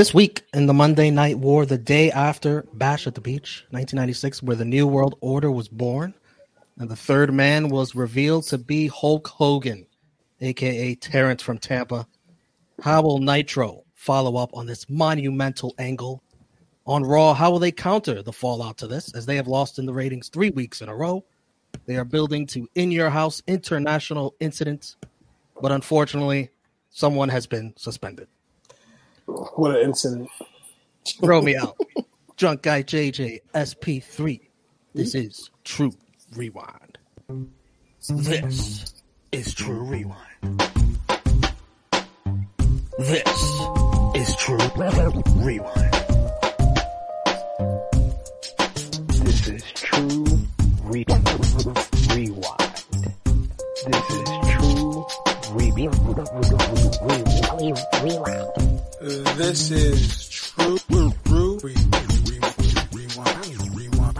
This week in the Monday Night War, the day after Bash at the Beach, 1996, where the New World Order was born, and the third man was revealed to be Hulk Hogan, aka Terrence from Tampa. How will Nitro follow up on this monumental angle? On Raw, how will they counter the fallout to this, as they have lost in the ratings three weeks in a row? They are building to In Your House international incidents, but unfortunately, someone has been suspended. What an incident. Throw me out. Drunk guy JJ SP3. This is Tru Rewind. This is Tru Rewind. This is Tru Rewind. This is true re- rewind. This is true re- rewind. This is true, true, re, re, rewind, rewind.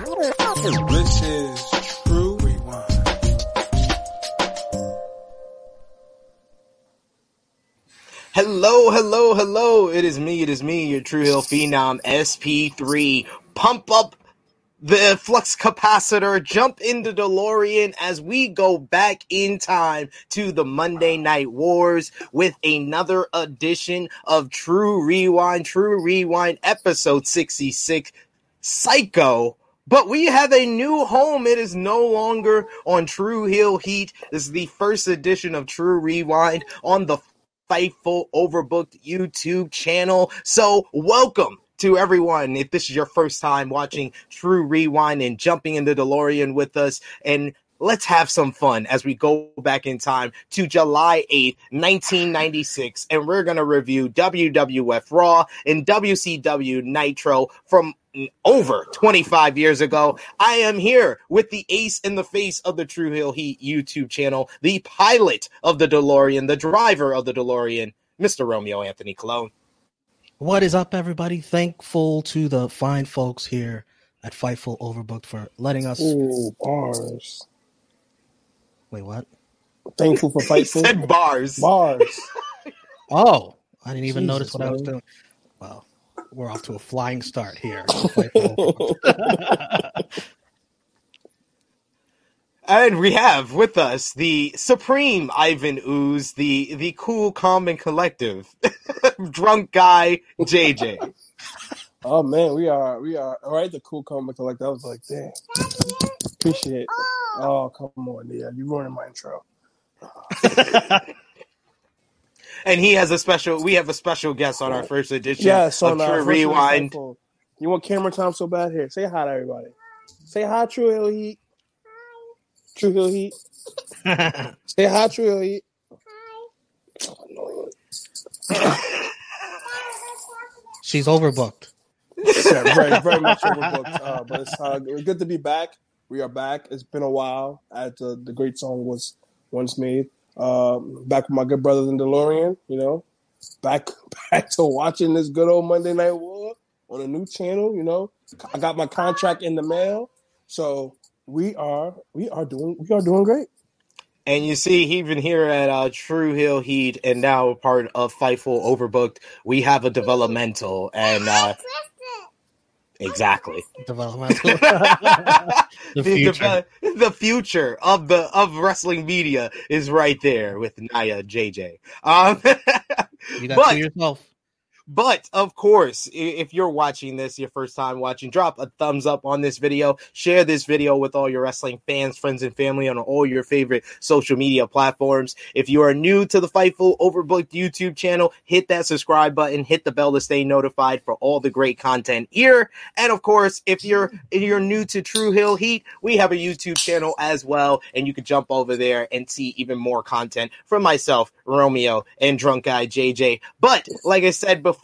This is true rewind. Hello, hello, hello. It is me, it is me, your True Hill Phenom SP3. Pump up the flux capacitor, jump into DeLorean as we go back in time to the Monday Night Wars with another edition of Tru Rewind, Tru Rewind, episode 66, Psycho. But we have a new home. It is no longer on True Hill Heat. This is the first edition of Tru Rewind on the Fightful Overbooked YouTube channel. So, welcome to everyone. If this is your first time watching Tru Rewind and jumping into DeLorean with us, and let's have some fun as we go back in time to July 8th, 1996, and we're going to review WWF Raw and WCW Nitro from over 25 years ago. I am here with the ace in the face of the True Hill Heat YouTube channel, the pilot of the DeLorean, the driver of the DeLorean, Mr. Romeo Anthony Cologne. What is up, everybody? Thankful to the fine folks here at Fightful Overbooked for letting us. Ooh, bars. Wait, what? Thankful for He Fightful. said bars. Bars. Oh, I didn't even notice Jesus, what I was doing. Well, we're off to a flying start here. on Fightful Overbooked. And we have with us the supreme Ivan Ooze, the the cool, calm, and collective drunk guy JJ. Oh man, we are we are all right. The cool comic collective. I was like, damn, appreciate. It. Oh, oh come on, yeah, you ruining my intro. And he has a special. We have a special guest on our first edition Yeah, so of Tru Rewind. Fightful. You want camera time so bad? Here, say hi to everybody. Say hi, True Hill Heat. True Hill Heat. Say hi, True Hill Heat. Hi. She's overbooked. yeah, very, very much overbooked. Uh, but it's uh, good to be back. We are back. It's been a while. As uh, the great song was once made. Um, back with my good brothers in DeLorean. You know, back back to watching this good old Monday Night War on a new channel. You know, I got my contract in the mail, so we are we are doing we are doing great. And you see, even here at uh, True Hill Heat, and now part of Fightful Overbooked, we have a developmental, and uh, Exactly. Developmental. the the, future. the- the future of the of wrestling media is right there with Naya JJ. Um, You got but to yourself. But of course, if you're watching this your first time watching, drop a thumbs up on this video. Share this video with all your wrestling fans, friends, and family on all your favorite social media platforms. If you are new to the Fightful Overbooked YouTube channel, hit that subscribe button, hit the bell to stay notified for all the great content here. And of course, if you're if you're new to True Hill Heat, we have a YouTube channel as well, and you can jump over there and see even more content from myself, Romeo, and Drunk Guy JJ. But like I said before,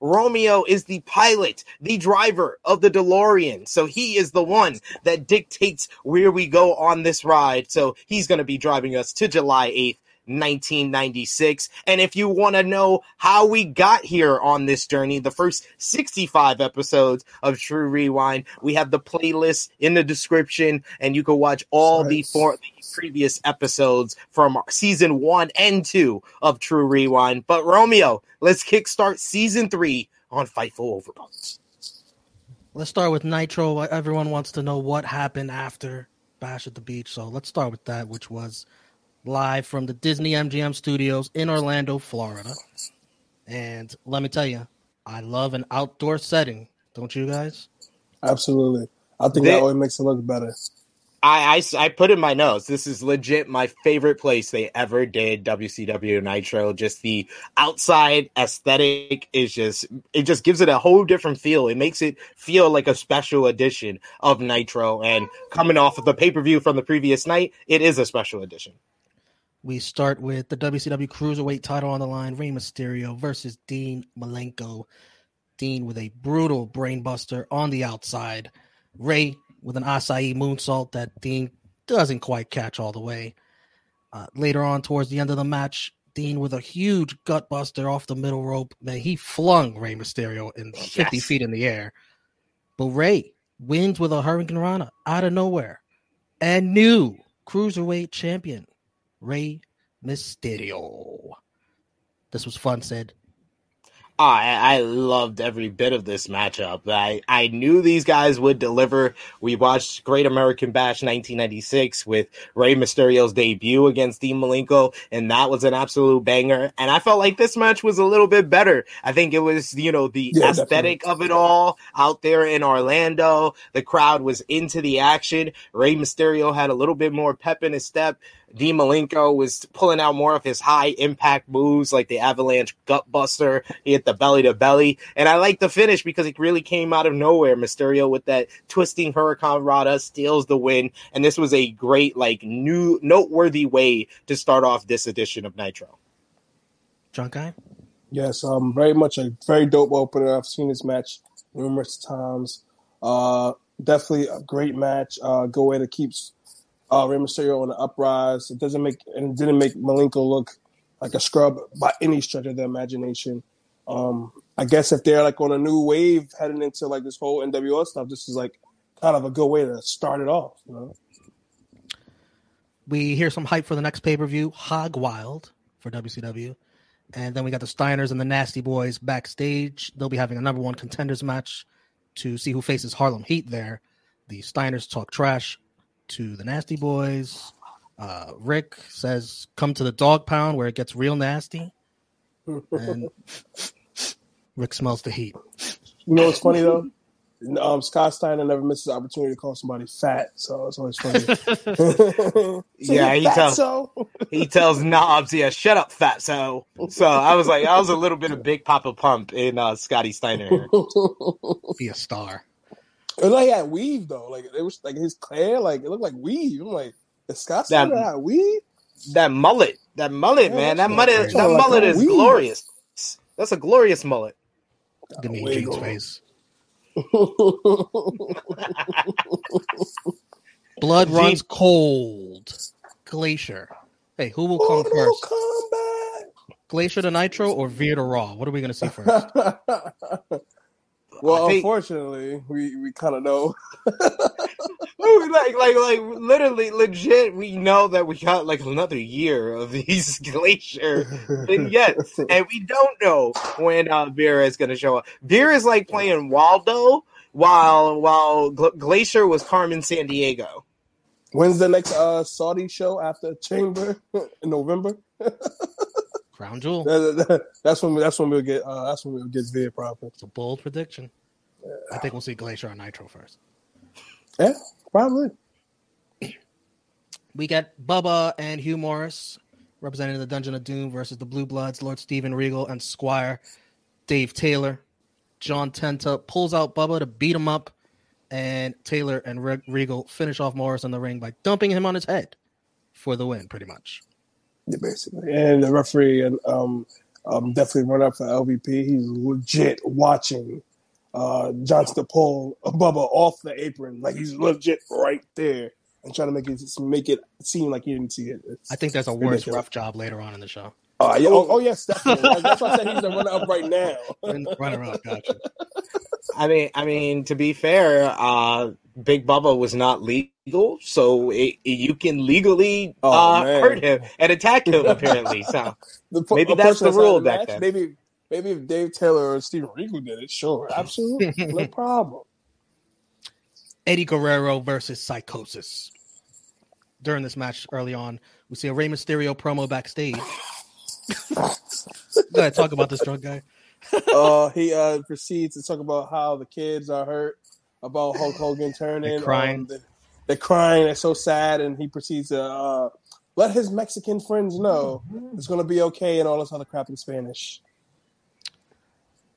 Romeo is the pilot, the driver of the DeLorean. So he is the one that dictates where we go on this ride. So he's going to be driving us to July 8th. 1996. And if you want to know how we got here on this journey, the first 65 episodes of Tru Rewind, we have the playlist in the description, and you can watch all the four the previous episodes from season one and two of Tru Rewind. But Romeo, let's kickstart season three on Fightful Overbooked. Let's start with Nitro. Everyone wants to know what happened after Bash at the Beach. So let's start with that, which was live from the Disney MGM studios in Orlando, Florida. And let me tell you, I love an outdoor setting. Don't you guys? Absolutely. I think They- that always makes it look better. I I put in my notes. This is legit my favorite place they ever did WCW Nitro. Just the outside aesthetic is just it just gives it a whole different feel. It makes it feel like a special edition of Nitro. And coming off of the pay per view from the previous night, it is a special edition. We start with the WCW Cruiserweight title on the line Rey Mysterio versus Dean Malenko. Dean with a brutal brainbuster on the outside. Rey with an Asai moonsault that Dean doesn't quite catch all the way. Uh, later on, towards the end of the match, Dean with a huge gutbuster off the middle rope. Man, he flung Rey Mysterio in 50 feet in the air. But Rey wins with a hurricanrana out of nowhere. And new Cruiserweight champion, Rey Mysterio. This was fun, Sid. Ah, I, I loved every bit of this matchup. I, I knew these guys would deliver. We watched Great American Bash 1996 with Rey Mysterio's debut against Dean Malenko, and that was an absolute banger. And I felt like this match was a little bit better. I think it was, you know, the Yeah, aesthetic of it all out there in Orlando. The crowd was into the action. Rey Mysterio had a little bit more pep in his step. Dean Malenko was pulling out more of his high impact moves like the avalanche gut buster. He hit the belly to belly. And I like the finish because it really came out of nowhere. Mysterio with that twisting hurricanrana steals the win. And this was a great, like, new, noteworthy way to start off this edition of Nitro. Drunk guy? Yes, um, very much a very dope opener. I've seen this match numerous times. Uh, definitely a great match. Uh, good way to keep uh, Rey Mysterio on the uprise. It doesn't make and didn't make Malenko look like a scrub by any stretch of the imagination. Um, I guess if they're like on a new wave heading into like this whole NWO stuff, this is like kind of a good way to start it off. You know? We hear some hype for the next pay per view, Hog Wild for WCW. And then we got the Steiners and the Nasty Boys backstage. They'll be having a number one contenders match to see who faces Harlem Heat there. The Steiners talk trash to the Nasty Boys. Uh, Rick says, Come to the dog pound where it gets real nasty. And Rick smells the heat. You know what's funny though? Um, Scott Steiner never misses the opportunity to call somebody fat, so it's always funny. Yeah, he tells- so. He tells Knobs, yeah, shut up, fatso. So So I was like, I was a little bit of Big Papa Pump in uh, Scotty Steiner. Be a star. And like he had weave though, like it was like his hair, like it looked like weave. I'm like, is Scott Steiner That- had weave? That mullet, that mullet, Yeah, man, that mullet, that Like mullet is weave. glorious. That's a glorious mullet. Give me wiggle. Gene's face. Blood Gene- runs cold. Glacier. Hey, who will come Oh, first? come Glacier to Nitro or Veer to Raw? What are we going to see first? well, think- unfortunately, we, we kind of know. like, like, like, literally, legit. We know that we got like another year of these glacier vignettes, and we don't know when uh, Veer is going to show up. Veer is like playing Waldo while while Gla- Glacier was Carmen Sandiego. When's the next uh, Saudi show after Chamber in November? Crown Jewel. That- that- that's when that's when we'll get uh, that's when we'll get Veer probably. It's a bold prediction. I think we'll see Glacier on Nitro first. Yeah, probably. We got Bubba and Hugh Morris representing the Dungeon of Doom versus the Blue Bloods, Lord Stephen Regal and Squire Dave Taylor. John Tenta pulls out Bubba to beat him up, and Taylor and Re- Regal finish off Morris in the ring by dumping him on his head for the win, pretty much. Yeah, basically. And the referee and um, um definitely run up for LVP. He's legit watching uh to pull Bubba off the apron. Like he's legit right there and trying to make it make it seem like he didn't see it. It's, I think that's a worse rough job later on in the show. Uh, yeah, oh, oh yes, definitely. That's why I said he's a runner up right now. Runner up, gotcha. I mean, I mean, to be fair, uh, Big Bubba was not legal, so it, you can legally Oh, uh, hurt him and attack him. Apparently, so The, Maybe that's the rule back match, then. Maybe maybe if Dave Taylor or Steven Regal did it, sure, absolutely, no problem. Eddie Guerrero versus Psychosis. During this match early on, we see a Rey Mysterio promo backstage. Go ahead, talk about this drug guy. uh, he uh, proceeds to talk about how the kids are hurt about Hulk Hogan turning. They're crying. Um, they- they're crying. They're so sad, and he proceeds to uh, let his Mexican friends know it's going to be okay and all this other crap in Spanish.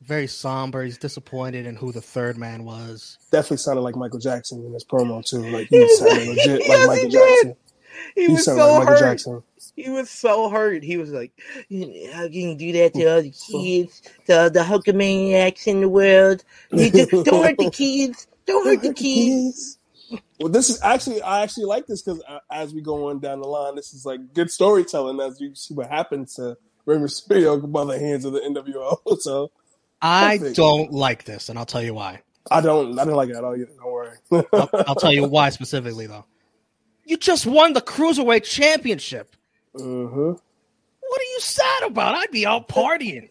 Very somber. He's disappointed in who the third man was. Definitely sounded like Michael Jackson in his promo too. Like he sounded legit like Michael. Jackson. he He was so like hurt. Jackson. He was so hurt. He was like, "How can you do that to other kids? The the Hulkamaniacs in the world? You just don't hurt the kids. Don't hurt the kids." Well, this is actually I actually like this because uh, as we go on down the line, this is like good storytelling as you see what happens to Rey Mysterio by the hands of the NWO. So I Perfect. don't like this, and I'll tell you why. I don't I don't like it at all. Either. Don't worry. I'll, I'll tell you why specifically, though. You just won the Cruiserweight Championship. hmm What are you sad about? I'd be out partying.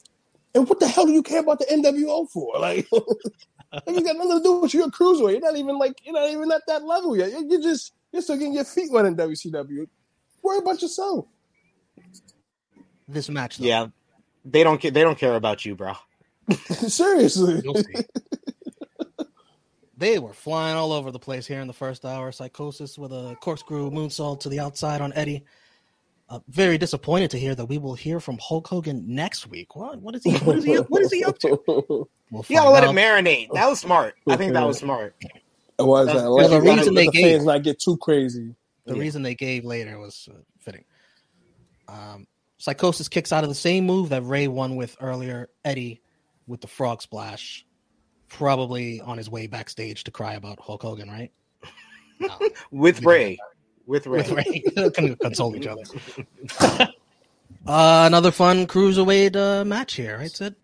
And what the hell do you care about the NWO for? Like, you got nothing to do with your cruiserweight. You're not even like you're not even at that level yet. You're, you're just you're still getting your feet wet in WCW. Worry about yourself. This match, though, Yeah, they don't care. They don't care about you, bro. Seriously. You'll see. they were flying all over the place here in the first hour. Psychosis with a corkscrew moonsault to the outside on Eddie. Uh, very disappointed to hear that we will hear from Hulk Hogan next week. What? What is he? What is he? What is he up to? We'll You gotta find let it marinate. That was smart. I think that was smart. Why was That's- that? Let, the reason they the gave- fans not get too crazy. The Yeah. reason they gave later was uh, fitting. Um, Psychosis kicks out of the same move that Rey won with earlier, Eddie, with the frog splash, probably on his way backstage to cry about Hulk Hogan, right? No, With Rey. With Rey. with Rey, can console each other. uh, another fun cruiserweight uh, match here, right, Sid?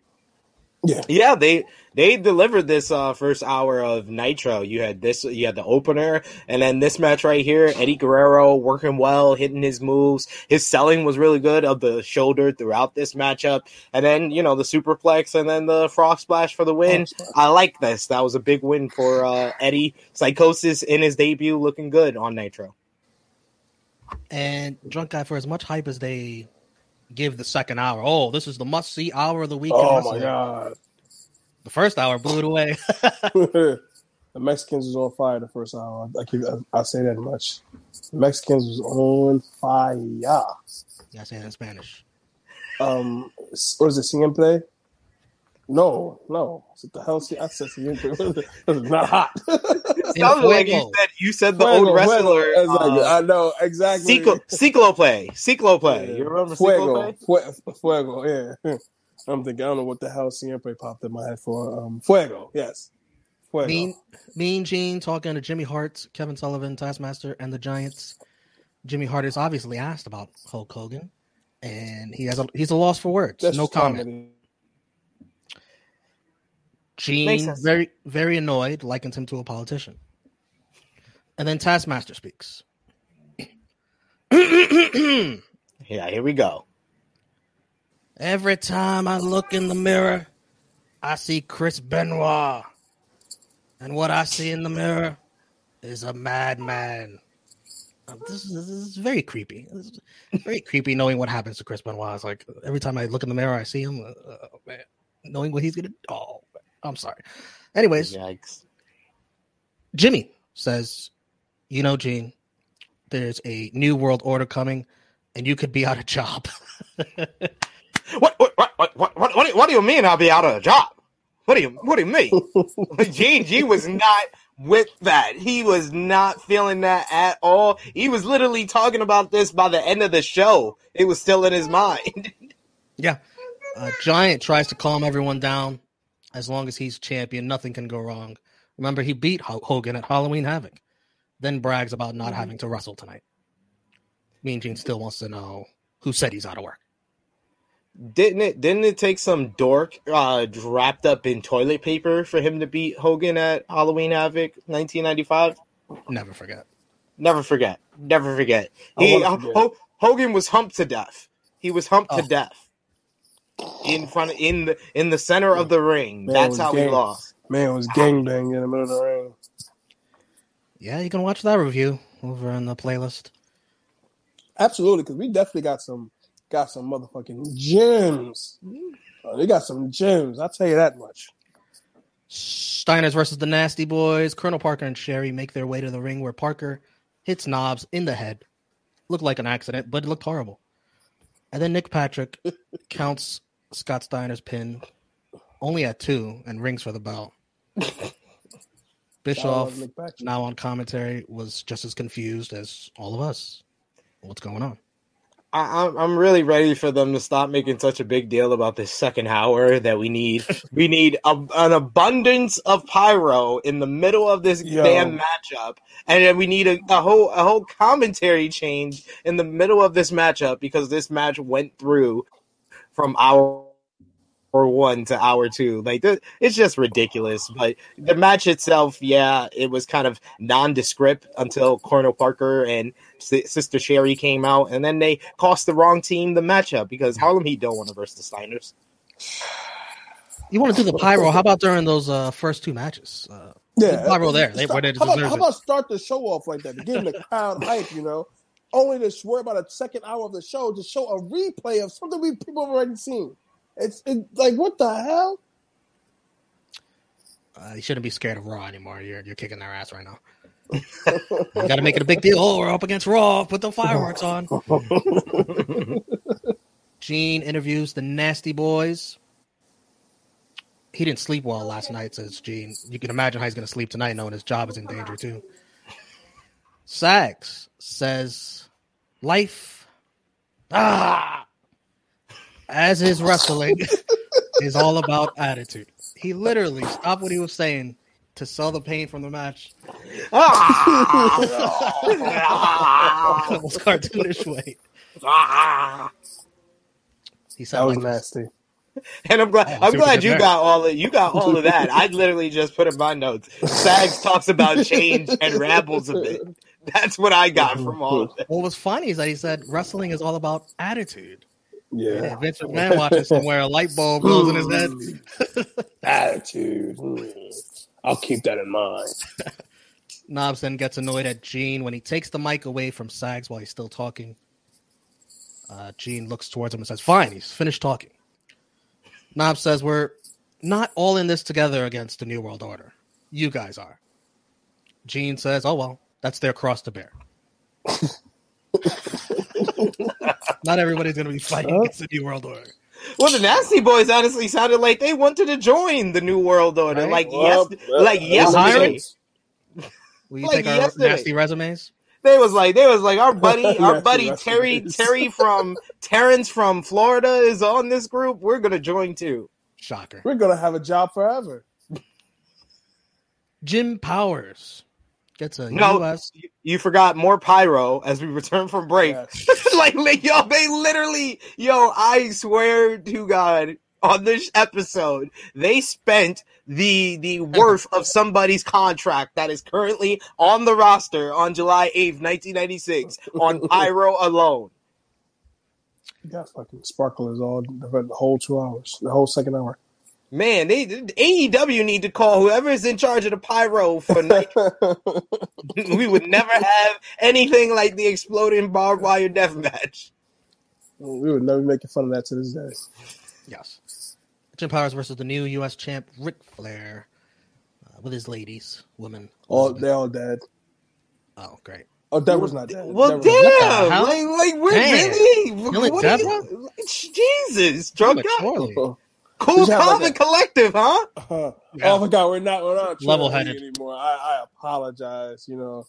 Yeah. Yeah, they they delivered this uh, first hour of Nitro. You had this, you had the opener, and then this match right here. Eddie Guerrero working well, hitting his moves. His selling was really good of the shoulder throughout this matchup, and then you know the superplex, and then the frog splash for the win. I like this. That was a big win for uh, Eddie. Psychosis in his debut, looking good on Nitro. And Drunk Guy, for as much hype as they give the second hour, oh, this is the must see hour of the week. Oh my god. The first hour blew it away. the Mexicans was on fire the first hour. I keep I, I say that much. The Mexicans was on fire. yeah, I say that in Spanish. Um, what is it? Siempre? No, no. What the hell? I said siempre. This is not hot. In Sounded like you said you said the Fuego, old wrestler. Fuego. Exactly. uh, I know exactly. Ciclo, Ciclo play. Ciclo play. Yeah. You remember Fuego. Ciclo play? Fuego. Yeah. I'm thinking. I don't know what the hell siempre popped in my head for. Um, Fuego. Yes. Fuego. Mean Mean Gene talking to Jimmy Hart, Kevin Sullivan, Taskmaster, and the Giants. Jimmy Hart is obviously asked about Hulk Hogan, and he has a he's a loss for words. That's no comment. comedy. Gene very very annoyed, likens him to a politician. And then Taskmaster speaks. Yeah, here we go. Every time I look in the mirror, I see Chris Benoit. and what I see in the mirror is a madman. Um, This is, this is very creepy. Is very creepy knowing what happens to Chris Benoit. It's like every time I look in the mirror, I see him. Uh, uh, man, knowing what he's gonna. Oh, I'm sorry. Anyways, Yikes. Jimmy says, "You know, Gene, there's a new world order coming, and you could be out of job." What what what what what what, what, do, you mean I'll be out of a job? What do you what do you mean? Gene G was not with that. He was not feeling that at all. He was literally talking about this by the end of the show. It was still in his mind. Yeah. Uh, Giant tries to calm everyone down. As long as he's champion, nothing can go wrong. Remember, he beat Ho- Hogan at Halloween Havoc. Then brags about not having to wrestle tonight. Mean Gene still wants to know who said he's out of work. didn't it didn't it take some dork uh wrapped up in toilet paper for him to beat Hogan at Halloween Havoc 1995? Never forget. Never forget. Never forget. He, uh, forget. Ho- Hogan was humped to death. He was humped Oh. to death in front of, in the in the center of the ring. Man, That's how he gang- lost. Man was gangbang in the middle of the ring. Yeah, you can watch that review over in the playlist. Absolutely, because we definitely got some got some motherfucking gems. Uh, they got some gems. I'll tell you that much. Steiners versus the Nasty Boys. Colonel Parker and Sherri make their way to the ring where Parker hits Knobs in the head. Looked like an accident, but it looked horrible. And then Nick Patrick counts Scott Steiner's pin only at two and rings for the belt. Bischoff, Shout out to Nick Patrick. now on commentary, was just as confused as all of us. What's going on? I, I'm I'm really ready for them to stop making such a big deal about this second hour that we need. we need a, an abundance of pyro in the middle of this Yo. damn matchup, and then we need a, a whole a whole commentary change in the middle of this matchup because this match went through from hour one to hour two. Like th- it's just ridiculous. But the match itself, yeah, it was kind of nondescript until Colonel Parker and S- Sister Sherri came out, and then they cost the wrong team the matchup because Harlem Heat don't want to verse the Steiners. You want to do the pyro? How about during those uh, first two matches? Uh, Yeah, Pyro there. They- where they how, about, how about start the show off like that to give the crowd hype? You know, only to swear about a second hour of the show to show a replay of something we people have already seen. It's it, like what the hell? Uh, you shouldn't be scared of Raw anymore. You're you're kicking their ass right now. you got to make it a big deal. Oh, we're up against Raw. Put the fireworks on. Gene interviews the Nasty Boys. He didn't sleep well last night, says Gene. You can imagine how he's going to sleep tonight, knowing his job is in danger too. Sags says, "Life, ah, as is wrestling, is all about attitude." He literally stopped what he was saying to sell the pain from the match, Ah! almost cartoonish way. Ah! He said, That was like, nasty. And I'm glad. I'm glad you you there. got all of you got all of that. I literally just put in my notes. Sags talks about change and rambles a bit. That's what I got from all of it. What was funny is that he said wrestling is all about attitude. Yeah, Yeah, Vince McMahon watching somewhere, a light bulb goes in his head. attitude. I'll keep that in mind. Knobs then gets annoyed at Gene when he takes the mic away from Sags while he's still talking. Uh, Gene looks towards him and says, Fine, he's finished talking. Knobs says, We're not all in this together against the New World Order. You guys are. Gene says, Oh, well, that's their cross to bear. not everybody's going to be fighting against the New World Order. Well, the Nasty Boys honestly sounded like they wanted to join the New World Order. Right? Like Well, yes, well, like well, yesterday. Will you Like take our yesterday. nasty resumes? They was like, they was like, our buddy, our Yes, buddy yes, Terry, yes. Terry from Terrence from Florida is on this group. We're gonna join too. Shocker. We're gonna have a job forever. Jim Powers gets a No, U.S. you, you forgot more pyro as we return from break. Yes. like, like, yo, they literally, yo, I swear to God, on this episode, they spent the the worth of somebody's contract that is currently on the roster on July eighth, nineteen ninety six, on pyro alone. You got fucking sparklers all the whole two hours, the whole second hour. Man, they AEW need to call whoever is in charge of the pyro for night. we would never have anything like the exploding barbed wire death match. we would never making fun of that to this day. Yes. Jim Powers versus the new U.S. champ Ric Flair uh, with his ladies, women. All Elizabeth. they all dead. Oh, great. Oh, that was not dead. Well, Deborah was- damn! hell? Like, like, we're Damn. really? Killing What are Deborah? you? Jesus, drunk guy. Prematurely. Cool, Did calm, like, and collective, huh? Uh, Yeah. Oh my god, we're not we're not Level-headed. anymore. I, I apologize. You know,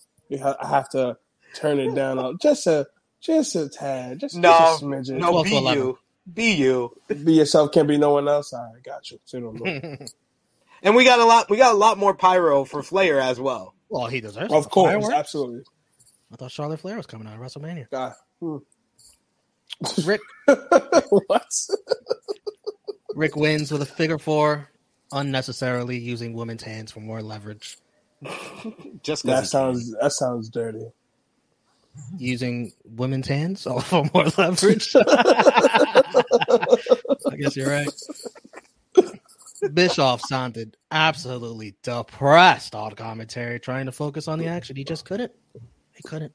I have to turn it down a, just a just a tad, just, No, just a smidgen. No, 12 be you, be you. Be yourself, can't be no one else. I got you. Say no more. And we got a lot. We got a lot more pyro for Flair as well. well, he deserves of course, Fireworks? absolutely. I thought Charlotte Flair was coming out of WrestleMania. God. Hmm. Rick what? Ric wins with a figure four, unnecessarily using women's hands for more leverage. Just That sounds that sounds dirty. Using women's hands for more leverage. I guess you're right. Bischoff sounded absolutely depressed on commentary, trying to focus on the action. He just couldn't. He couldn't.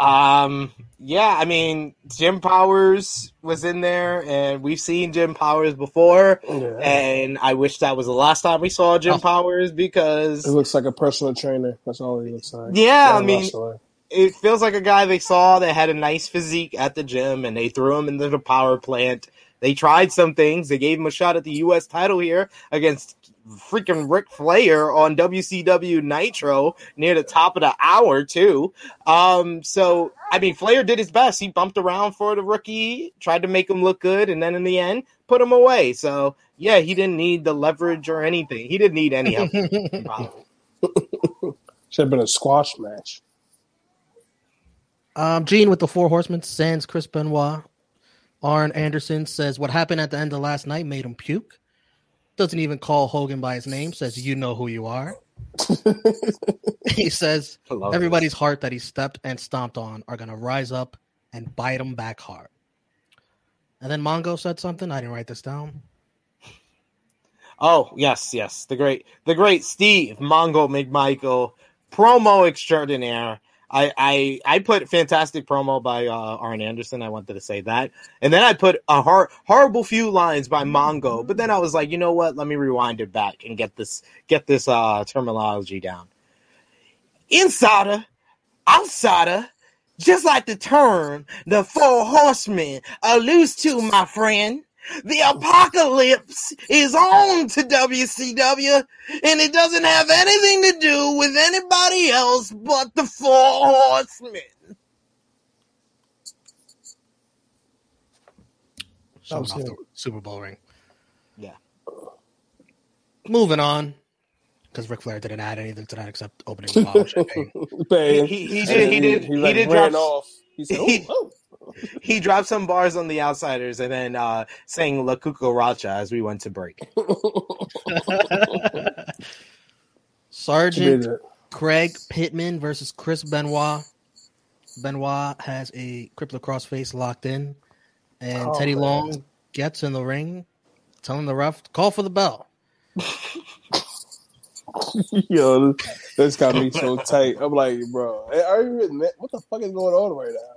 Um, yeah, I mean, Jim Powers was in there, and we've seen Jim Powers before, Yeah. and I wish that was the last time we saw Jim Oh. Powers because He looks like a personal trainer. That's all he looks like. Yeah, I mean- wrestler. it feels like a guy they saw that had a nice physique at the gym, and they threw him into the power plant. They tried some things. They gave him a shot at the U.S. title here against freaking Ric Flair on WCW Nitro near the top of the hour too. Um, so I mean, Flair did his best. He bumped around for the rookie, tried to make him look good, and then in the end, put him away. So yeah, he didn't need the leverage or anything. He didn't need any help. Should have been a squash match. Um, Gene with the Four Horsemen sends Chris Benoit. Arn Anderson says what happened at the end of last night made him puke. Doesn't even call Hogan by his name. Says you know who you are. he says I love everybody's heart that he stepped and stomped on are gonna rise up and bite him back hard. And then Mongo said something. I didn't write this down. Oh yes, yes, the great, the great Steve Mongo McMichael, promo extraordinaire. I, I I put fantastic promo by uh, Arn Anderson. I wanted to say that, and then I put a hor- horrible few lines by Mongo. But then I was like, you know what? Let me rewind it back and get this get this uh, terminology down. Insider, outsider, just like the term the four horsemen alludes to, my friend. The apocalypse is on to WCW, and it doesn't have anything to do with anybody else but the Four Horsemen. Showing was off the Super Bowl ring. Yeah. Moving on, because Ric Flair didn't add anything to that except opening the bottle of champagne. Bang. He- he did- he did- He, he like did drop- off. He said, he- "Oh, He dropped some bars on the outsiders and then uh, sang La Cucaracha as we went to break. oh." Sergeant Craig Pittman versus Chris Benoit. Benoit has a crippler cross face locked in, and Oh, Teddy man. Long gets in the ring, telling the ref, "Call for the bell." Yo, this, this got me so tight. I'm like, bro, are you even, what the fuck is going on right now?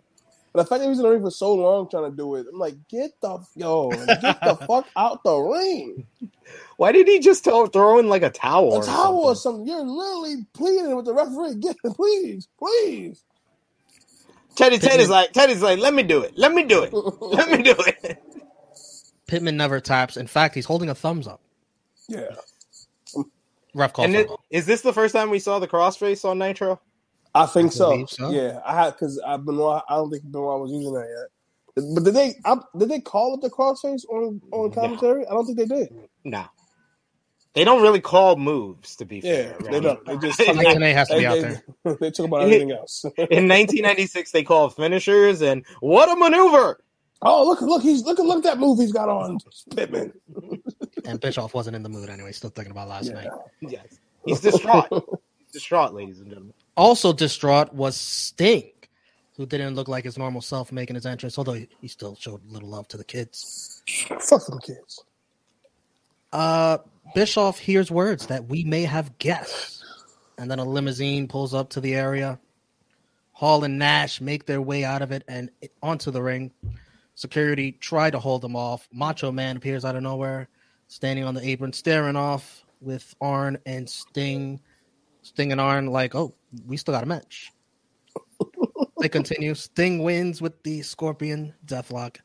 And the fact that he was in the ring for so long trying to do it, I'm like, get the yo, get the fuck out the ring. Why did he just throw, throw in like a towel? A or towel or something? something. You're literally pleading with the referee. Get please, please. Teddy Teddy's like Teddy's like, let me do it. Let me do it. Let me do it. Pittman never taps. In fact, he's holding a thumbs up. Yeah. Rough call. And for it, the bell. is this the first time we saw the crossface on Nitro? I think I so. believe so. Yeah, I had because I Benoit. I don't think Benoit was using that yet. But did they? I, did they call it the crossface on on commentary? I don't think they did. No. They don't really call moves, to be Yeah, fair. they don't. They just In Mike has to they, be out they, there. they talk about everything else. in 1996, they call finishers, and what a maneuver! oh, look! Look! He's look! Look at that move he's got on Pittman. And Bischoff wasn't in the mood anyway. Still thinking about last Yeah. night. Yes. He's distraught. He's distraught, ladies and gentlemen. Also distraught was Sting. who didn't look like his normal self making his entrance, although he, he still showed little love to the kids. Fuck them kids. Uh, Bischoff hears words that we may have guessed, and then a limousine pulls up to the area. Hall and Nash make their way out of it and onto the ring. Security try to hold them off. Macho Man appears out of nowhere, standing on the apron, staring off with Arn and Sting. Sting and Arn like, oh, we still got a match. they continue. Sting wins with the Scorpion Deathlock,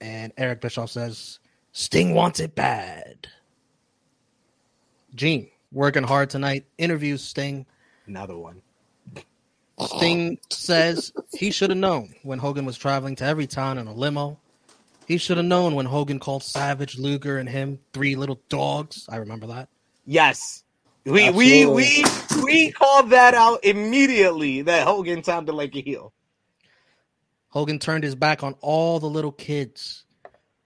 and Eric Bischoff says, Sting wants it bad. Gene, working hard tonight, interviews Sting. Another one. Sting says he should have known when Hogan was traveling to every town in a limo. He should have known when Hogan called Savage, Luger, and him three little dogs. I remember that. Yes. We we we we called that out immediately that Hogan sounded like a heel. Hogan turned his back on all the little kids.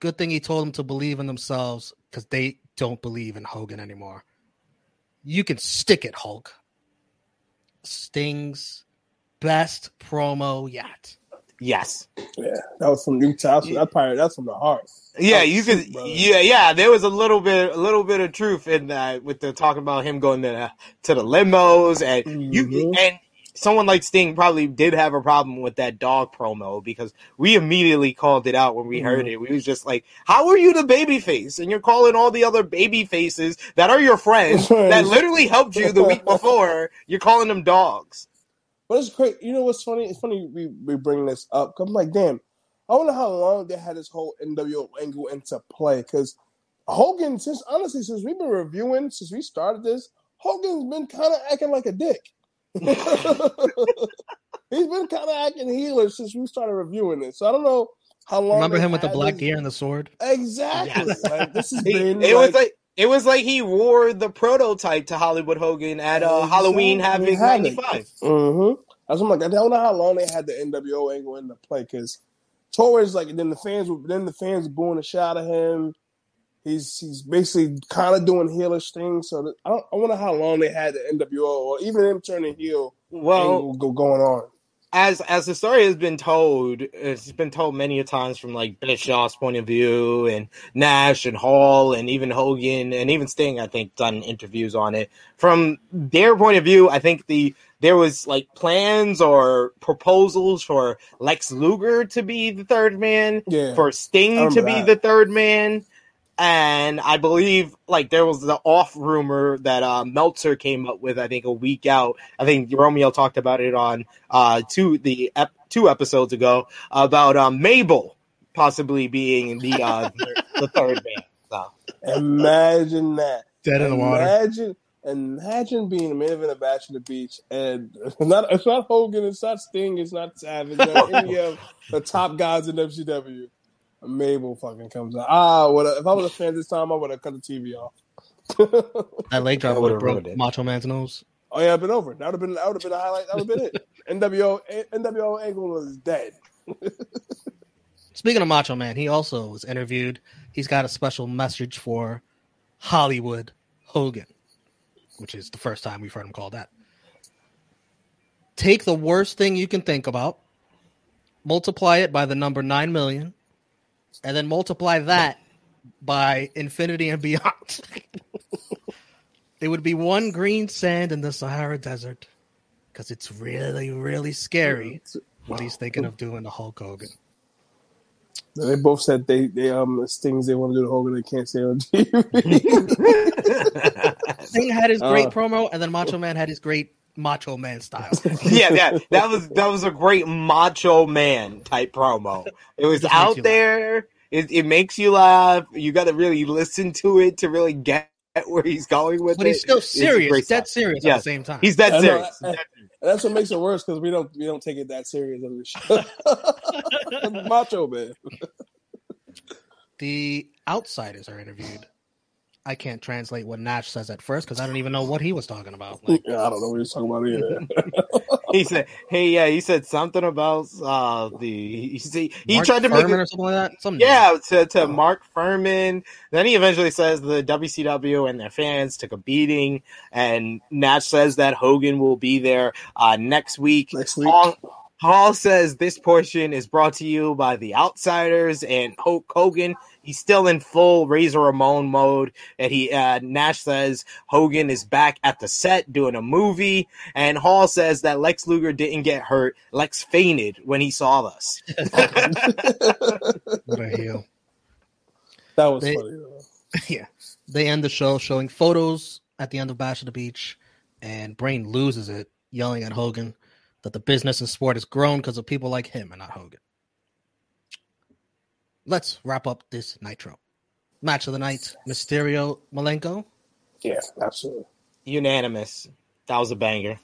Good thing he told them to believe in themselves because they don't believe in Hogan anymore. You can stick it, Hulk. Sting's best promo yet. Yes. Yeah, that was from Newcastle. That probably that's from the heart. Yeah, you could. Yeah, yeah. There was a little bit, a little bit of truth in that with the talking about him going to to the limos, and you Mhm. and someone like Sting probably did have a problem with that dog promo because we immediately called it out when we heard it. We was just like, "How are you the baby face, and you're calling all the other baby faces that are your friends that literally helped you the week before? You're calling them dogs." But it's great. You know what's funny? It's funny we we bring this up. I'm like, damn. I wonder how long they had this whole NWO angle into play. Because Hogan, since honestly, since we've been reviewing, since we started this, Hogan's been kind of acting like a dick. He's been kind of acting healer since we started reviewing this. So I don't know how long. Remember him with the black this- gear and the sword? Exactly. Yes. Like this has been. it was like- like it was like he wore the prototype to Hollywood Hogan at uh, Halloween Exactly. Havoc Havoc. '95. Mm-hmm. That's what I'm like. I don't know how long they had the NWO angle in the play because towards like then the fans were then the fans were booing a shot of him. He's he's basically kind of doing heelish things. So that, I don't, I wonder how long they had the NWO or even him turning heel Well, angle go, going on. As as the story has been told, it's been told many a times from like Bischoff's point of view, and Nash and Hall, and even Hogan, and even Sting. I think done interviews on it from their point of view. I think the there was like plans or proposals for Lex Luger to be the third man, Yeah. for Sting to be that. the third man. And I believe like there was the off rumor that uh, Meltzer came up with. I think a week out. I think Romeo talked about it on uh, two the ep- two episodes ago about um, Mabel possibly being the uh, the third man. So Imagine that. Dead in the water. Imagine. Imagine being a main event of Bash at the Beach, and it's not it's not Hogan, it's not Sting, it's not Savage, not any of the top guys in WCW. Mabel fucking comes out. Ah, what if I was a fan this time? I would have cut the TV off. That leg drop would have would've broke. Macho Man's nose. oh yeah, I've been over. That would have been that would have been a highlight. That would have been it. NWO NWO Angle was dead. Speaking of Macho Man, he also was interviewed. He's got a special message for Hollywood Hogan, which is the first time we've heard him call that. Take the worst thing you can think about, multiply it by the number 9 million, and then multiply that by infinity and beyond. it would be one green sand in the Sahara Desert because it's really, really scary what he's thinking of doing to Hulk Hogan. They both said they they um things they want to do to Hogan they can't say on TV. Sting had his great Uh. promo, and then Macho Man had his great Macho Man style. yeah, that that was that was a great Macho Man type promo. It was Just makes out there. It, it makes you laugh. You got to really listen to it to really get where he's going with but it. But he's still serious, great dead serious Yeah. at the same time. He's that I know, serious. I- that's what makes it worse because we don't we don't take it that serious on the show. Macho man. the outsiders are interviewed. I can't translate what Nash says at first because I don't even know what he was talking about. Like, Yeah, I don't know what he's talking about either. he said, "Hey, yeah." He said something about uh the. He he, he tried to make it, or something like that. Some yeah to to Mark Fuhrman. Then he eventually says the WCW and their fans took a beating, and Nash says that Hogan will be there uh next week. Next week. Hall, Hall says this portion is brought to you by the Outsiders and Hulk Hogan. He's still in full Razor Ramon mode, and he uh, Nash says Hogan is back at the set doing a movie, and Hall says that Lex Luger didn't get hurt. Lex fainted when he saw us. What a heel. That was They- funny. Yeah. They end the show showing photos at the end of Bash at the Beach, and Brain loses it, yelling at Hogan that the business and sport has grown because of people like him and not Hogan. Let's wrap up this Nitro. Match of the night Mysterio Malenko. Yeah, absolutely, Unanimous. That was a banger.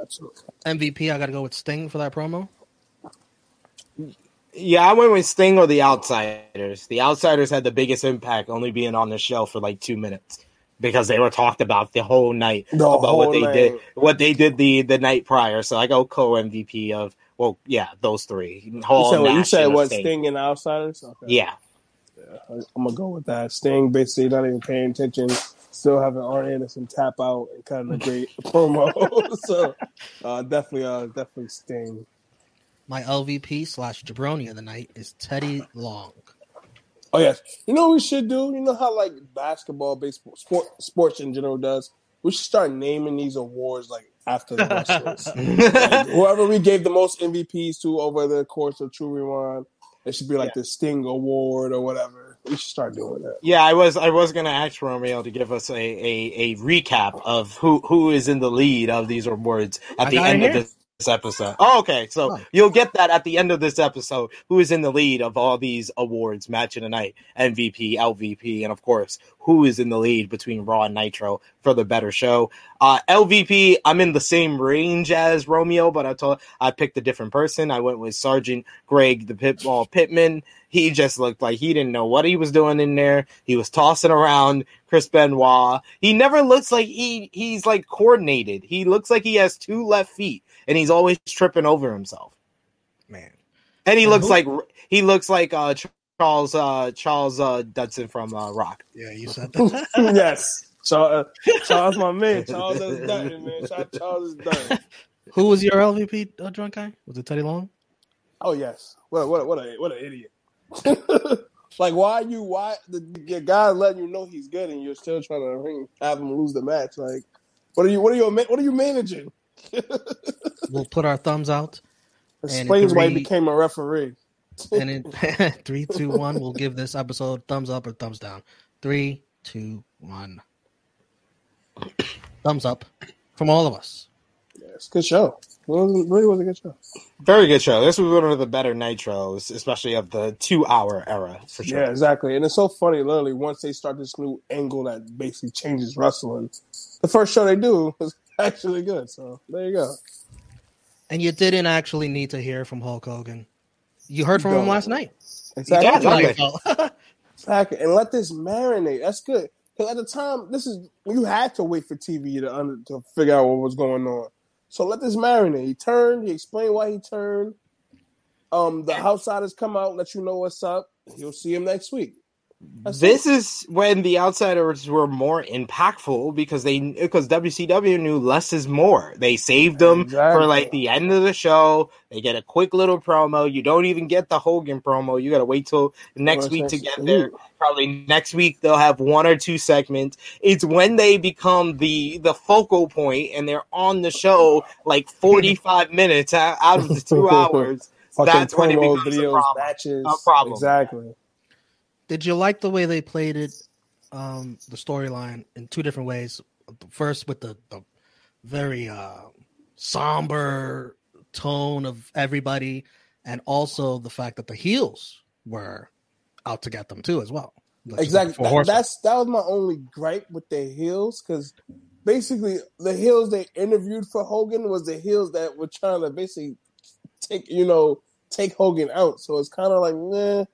absolutely. MVP, I got to go with Sting for that promo. Yeah, I went with Sting or the Outsiders. The Outsiders had the biggest impact, only being on the show for like two minutes because they were talked about the whole night The about what they night. did, what they did the the night prior. So I go co MVP of well, yeah, those three. You Hall, said, what, you Nash, said and what? Sting. Sting and Outsiders. Okay. Yeah, I'm gonna go with that. Sting basically not even paying attention, still having Arn Anderson tap out and cutting a great promo. so uh, definitely, uh, definitely Sting. My LVP slash jabroni of the night is Teddy Long. Oh yes, you know what we should do? You know how like basketball, baseball, sport, sports in general does. We should start naming these awards like after the wrestlers. Like, whoever we gave the most MVPs to over the course of Tru Rewind, it should be like the Sting Award or whatever. We should start doing that. yeah. I was I was gonna ask Romeo to give us a, a, a recap of who who is in the lead of these awards at I the end of this. episode. Oh, okay. So Oh. you'll get that at the end of this episode. Who is in the lead of all these awards? Match of the night, MVP, LVP, and of course, who is in the lead between Raw and Nitro for the better show? Uh, LVP, I'm in the same range as Romeo, but I told I picked a different person. I went with Sergeant Craig, the Pitbull Pittman. He just looked like he didn't know what he was doing in there. He was tossing around Chris Benoit. He never looks like he he's like coordinated. He looks like he has two left feet and he's always tripping over himself. Man. And he And looks who- like he looks like uh Charles uh Charles uh Dutton from uh, Roc. Yeah, you said that. yes, Charles, uh, Charles, my man. Charles is done, man. Charles, Charles is done. Who was your LVP, uh, drunk guy? Was it Teddy Long? Oh yes. What what what a what an idiot. like why you why the your guy letting you know he's good and you're still trying to ring, have him lose the match? Like what are you what are you what are you managing? We'll put our thumbs out. And in Explains why he became a referee. And in three, two, one, we'll give this episode thumbs up or thumbs down. Three, two, one. thumbs up from all of us. Yes, good show. It was, really was a good show. Very good show. This was one of the better nitros, especially of the two hour era for sure. Yeah, exactly. And it's so funny, literally, once they start this new angle that basically changes wrestling, the first show they do was actually good. So there you go. And you didn't actually need to hear from Hulk Hogan. You heard from him last night. Exactly. Yeah, That's exactly. Exactly. And let this marinate. That's good. Because at the time, this is you had to wait for TV to under, to figure out what was going on. So let this marinate. He turned. He explained why he turned. Um, the outsiders come out, let you know what's up. You'll see him next week. This is when the outsiders were more impactful because they because WCW knew less is more. They saved them Exactly. for like the end of the show. They get a quick little promo. You don't even get the Hogan promo. You got to wait till next week to get there. Probably next week they'll have one or two segments. It's when they become the the focal point and they're on the show like forty five minutes out of the two hours. Fucking That's when it becomes a videos, problem. matches. A problem. Exactly. Did you like the way they played it, um, the storyline in two different ways? First, with the, the very uh, somber tone of everybody, and also the fact that the heels were out to get them too, as well. Like Exactly. That, that's that was my only gripe with the heels because basically the heels they interviewed for Hogan was the heels that were trying to basically take you know take Hogan out. So it's kind of like meh.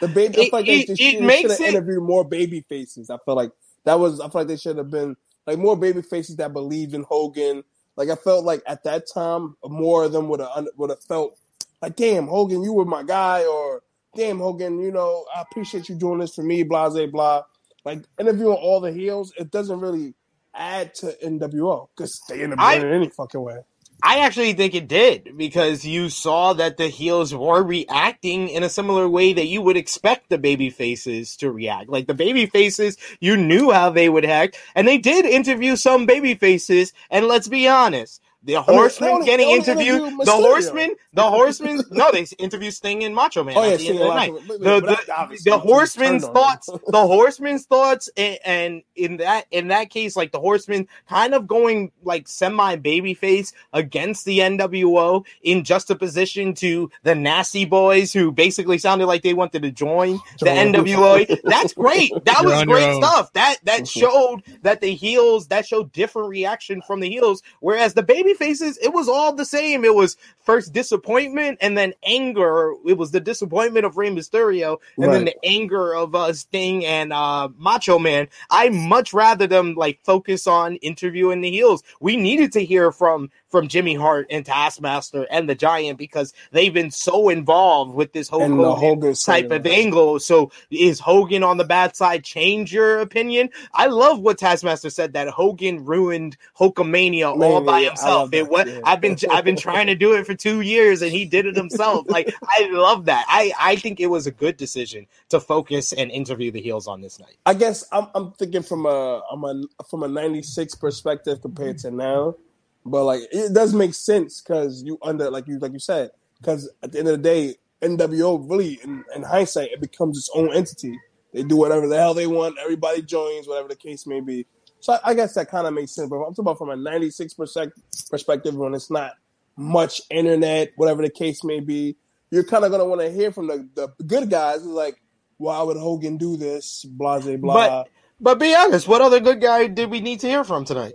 The baby, I It- feel like it- they should have interviewed more baby faces. I feel like that was. I feel like they should have been like more baby faces that believed in Hogan. Like I felt like at that time, more of them would have would have felt like, damn, Hogan, you were my guy, or damn, Hogan, you know, I appreciate you doing this for me, blah, blah, blah. Like interviewing all the heels, it doesn't really add to NWO because they end up I- any fucking way. I actually think it did because you saw that the heels were reacting in a similar way that you would expect the baby faces to react. Like the baby faces, you knew how they would act, and they did interview some baby faces. And let's be honest, the horseman horsemen only- getting interviewed, interviewed the horseman. the horseman. no, they interviewed Sting and Macho Man Oh, yeah, at the end of the night. and Macho Man. But- The, but the, the turned horsemen's on thoughts, the horseman's thoughts, and, and in that in that case, like the horseman kind of going like semi babyface against the NWO in juxtaposition to the nasty boys who basically sounded like they wanted to join the Join. NWO. That's great. That You're was great stuff. That that showed that the heels that showed different reaction from the heels, whereas the baby faces, it was all the same. It was first disappointment and then anger. It was the disappointment of Rey Mysterio and then the anger of uh, Sting and uh, Macho Man. I much rather them like focus on interviewing the heels. We needed to hear from from Jimmy Hart and Taskmaster and the Giant because they've been so involved with this Hulk the Hogan Hogan type of angle. So is Hogan on the bad side? Change your opinion. I love what Taskmaster said that Hogan ruined Hulkamania all by himself. Himself. It that, was yeah. I've been I've been trying to do it for two years and he did it himself. like I love that. I I think it was a good decision to focus and interview the heels on this night. I guess I'm I'm thinking from a I'm a from a '96 perspective compared to now, but like it does make sense because you under like you like you said because at the end of the day, NWO really in, in hindsight it becomes its own entity. They do whatever the hell they want. Everybody joins, whatever the case may be. So I, guess that kind of makes sense. But I'm talking about from a '96 perspective perspective when it's not much internet, whatever the case may be. You're kind of gonna want to hear from the, the good guys. Like, why would Hogan do this? Blah blah blah. But but be honest, what other good guy did we need to hear from tonight?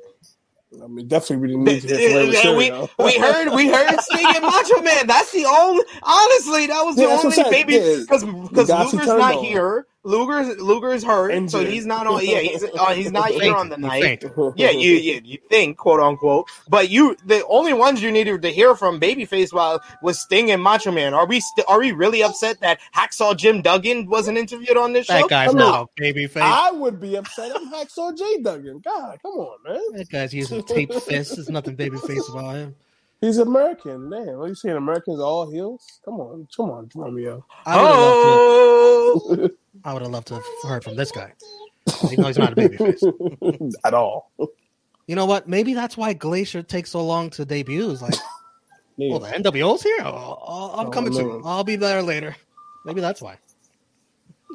I mean, definitely we didn't need to hear from we, Mysterio. we heard we heard Sting and Macho Man. That's the only honestly that was the Yeah, only baby because because Luger's not on. here. Luger's Luger's hurt, so he's not on. Yeah, he's uh, he's not here on the You night. Yeah, you, you you think quote unquote, but you the only ones you needed to hear from Babyface while was Sting and Macho Man. Are we st- are we really upset that Hacksaw Jim Duggan wasn't interviewed on this show? That guy's I not a baby face. I would be upset. I'm Hacksaw J Duggan. God, come on, man. That guy's using tape fists. There's nothing baby face about him. He's American. man. what are you saying? Americans are all heels? Come on, come on, Romeo. I would Oh, to. I would have loved to have heard from this guy. You know he's not a baby face. At all. You know what? Maybe that's why Glacier takes so long to debut. It's like, well, oh, the NWO's here. Oh, I'll, I'll- I'm Oh, coming no. soon. I'll be there later. Maybe that's why.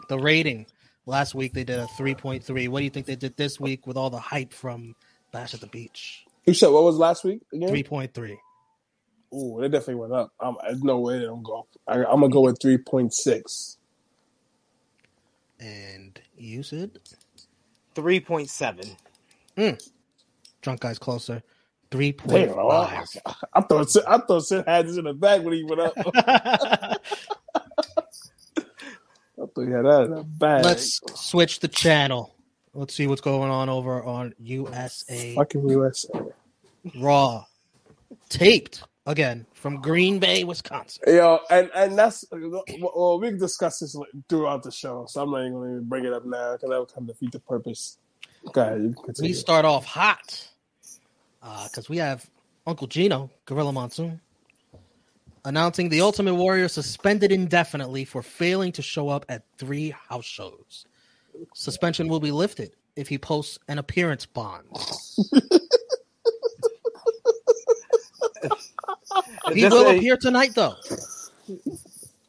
The rating last week they did a 3.3. What do you think they did this week with all the hype from Bash at the Beach? You said what was last week again? 3.3. Ooh, they definitely went up. I'm, there's no way they don't go. I, I'm gonna go with three point six. And you said three point seven. Hmm. drunk guys closer. Damn, 3.5. I, I thought Sid- I thought Sid had this in the bag when he went up. I thought he had that in the bag. Let's switch the channel. Let's see what's going on over on USA fucking USA. Raw. Taped again from Green Bay, Wisconsin. Yo, and and that's well, we can discuss this throughout the show, so I'm not even going to bring it up now because that would kind of defeat the purpose. Okay, We start off hot uh, because we have Uncle Gino, Gorilla Monsoon, announcing the Ultimate Warrior suspended indefinitely for failing to show up at three house shows. Suspension will be lifted if he posts an appearance bond. he will say- appear tonight, though.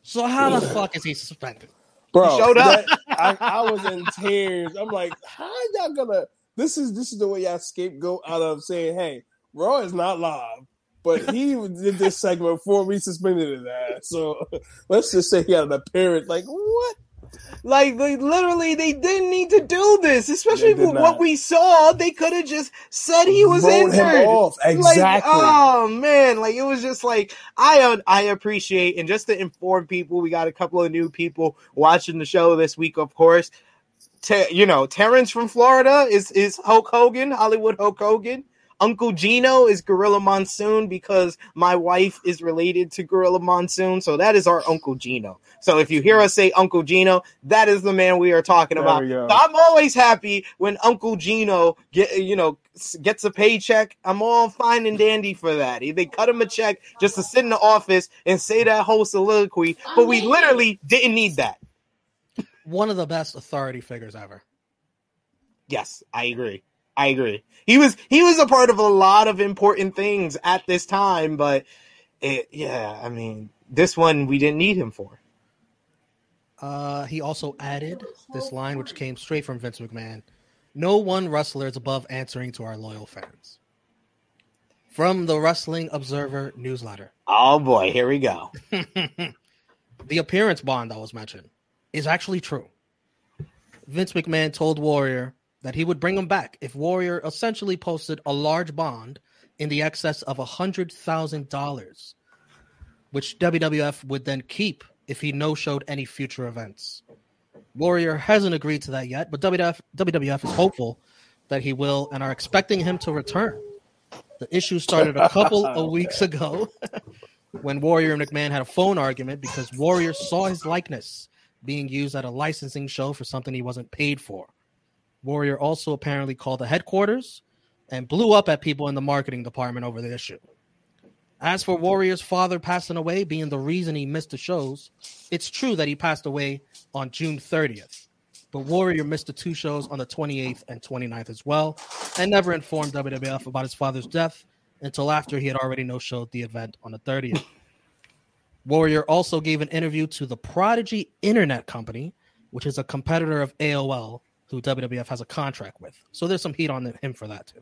So how the fuck is he suspended? Bro, He showed up. that- I, I was in tears. I'm like, how y'all gonna? This is this is the way y'all scapegoat out of saying, hey, Raw is not live, but he did this segment before we suspended his ass. So let's just say he had an appearance. Like what? Like, they literally, they didn't need to do this, especially They for not. what we saw. They could have just said he was him injured. off. Like, Exactly. oh man, like it was just like I uh, I appreciate and just to inform people, we got a couple of new people watching the show this week, of course. Te- you know, Terrence from Florida is is Hulk Hogan, Hollywood Hulk Hogan. Uncle Gino is Gorilla Monsoon because my wife is related to Gorilla Monsoon. So that is our Uncle Gino. So if you hear us say Uncle Gino, that is the man we are talking There about. So I'm always happy when Uncle Gino get you know gets a paycheck. I'm all fine and dandy for that. They cut him a check just to sit in the office and say that whole soliloquy, but we literally didn't need that. One of the best authority figures ever. Yes, I agree. I agree. He was he was a part of a lot of important things at this time, but it, yeah, I mean, this one we didn't need him for. Uh, he also added this line, which came straight from Vince McMahon No one wrestler is above answering to our loyal fans. From the Wrestling Observer newsletter. Oh boy, here we go. the appearance bond that was mentioned is actually true. Vince McMahon told Warrior that he would bring him back if Warrior essentially posted a large bond in the excess of $100,000, which WWF would then keep if he no showed any future events. Warrior hasn't agreed to that yet, but WWF, WWF is hopeful that he will and are expecting him to return. The issue started a couple of weeks ago when Warrior and McMahon had a phone argument because Warrior saw his likeness being used at a licensing show for something he wasn't paid for. Warrior also apparently called the headquarters and blew up at people in the marketing department over the issue. As for Warrior's father passing away being the reason he missed the shows, it's true that he passed away on June 30th. But Warrior missed the two shows on the 28th and 29th as well, and never informed WWF about his father's death until after he had already no showed the event on the 30th. Warrior also gave an interview to the Prodigy Internet Company, which is a competitor of AOL, who WWF has a contract with. So there's some heat on him for that too.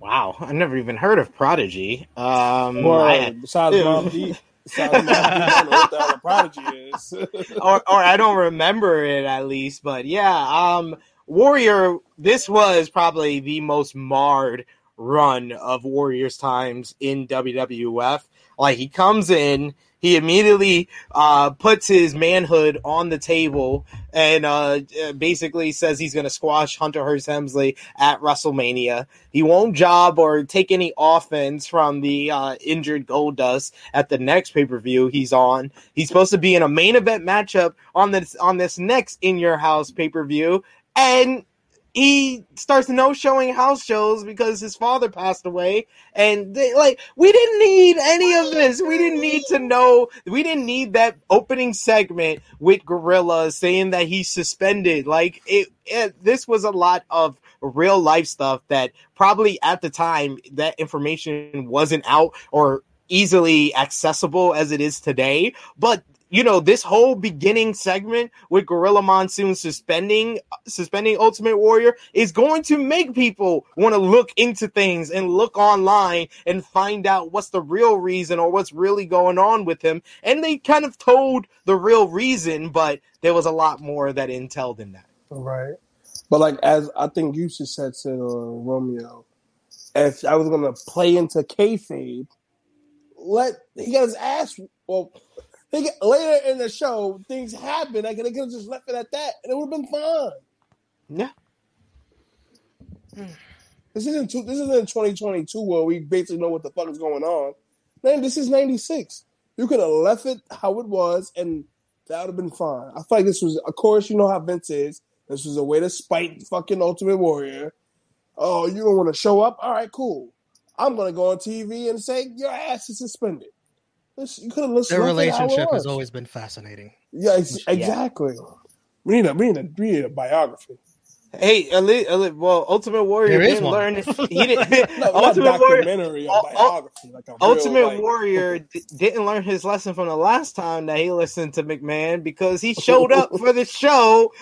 Wow, I never even heard of Prodigy. Um, Well, I- besides Ew. Mobb Deep, besides Mobb Deep, don't know what the prodigy is. or or I don't remember it at least, but yeah, um Warrior this was probably the most marred run of Warrior's times in WWF. Like he comes in, he immediately uh puts his manhood on the table and uh basically says he's going to squash Hunter Hearst Helmsley at WrestleMania. He won't job or take any offense from the uh injured Goldust at the next pay-per-view he's on. He's supposed to be in a main event matchup on this on this next in your house pay-per-view and he starts no showing house shows because his father passed away. And they like we didn't need any of this. We didn't need to know we didn't need that opening segment with gorilla saying that he's suspended. Like it, it this was a lot of real life stuff that probably at the time that information wasn't out or easily accessible as it is today. But you know this whole beginning segment with gorilla monsoon suspending suspending ultimate warrior is going to make people want to look into things and look online and find out what's the real reason or what's really going on with him and they kind of told the real reason but there was a lot more that intel than that Right. But like as I think you just said to uh, Romeo, if I was gonna play into kayfabe, let he got his ass. Well, he get, later in the show, things happen. Like they could have just left it at that, and it would have been fine. yeah This isn't two, this isn't 2022 where we basically know what the fuck is going on. Man, this is 96. You could have left it how it was, and that would have been fine. I feel like this was, of course, you know how Vince is. This was a way to spite fucking Ultimate Warrior. Oh, you don't want to show up? All right, cool. I'm gonna go on TV and say your ass is suspended. This, you could have listened. Their left it how it relationship has always been fascinating. Yeah, ex- Yeah. exactly. We need a we need a we need a biography. Hey Ali, Ali, well ultimate warrior didn't one. learn he didn't No, ultimate warrior documentary, a Ul- Ul- biography, like a real, Ultimate like- Warrior d- didn't learn his lesson from the last time that he listened to McMahon because he showed up for the show.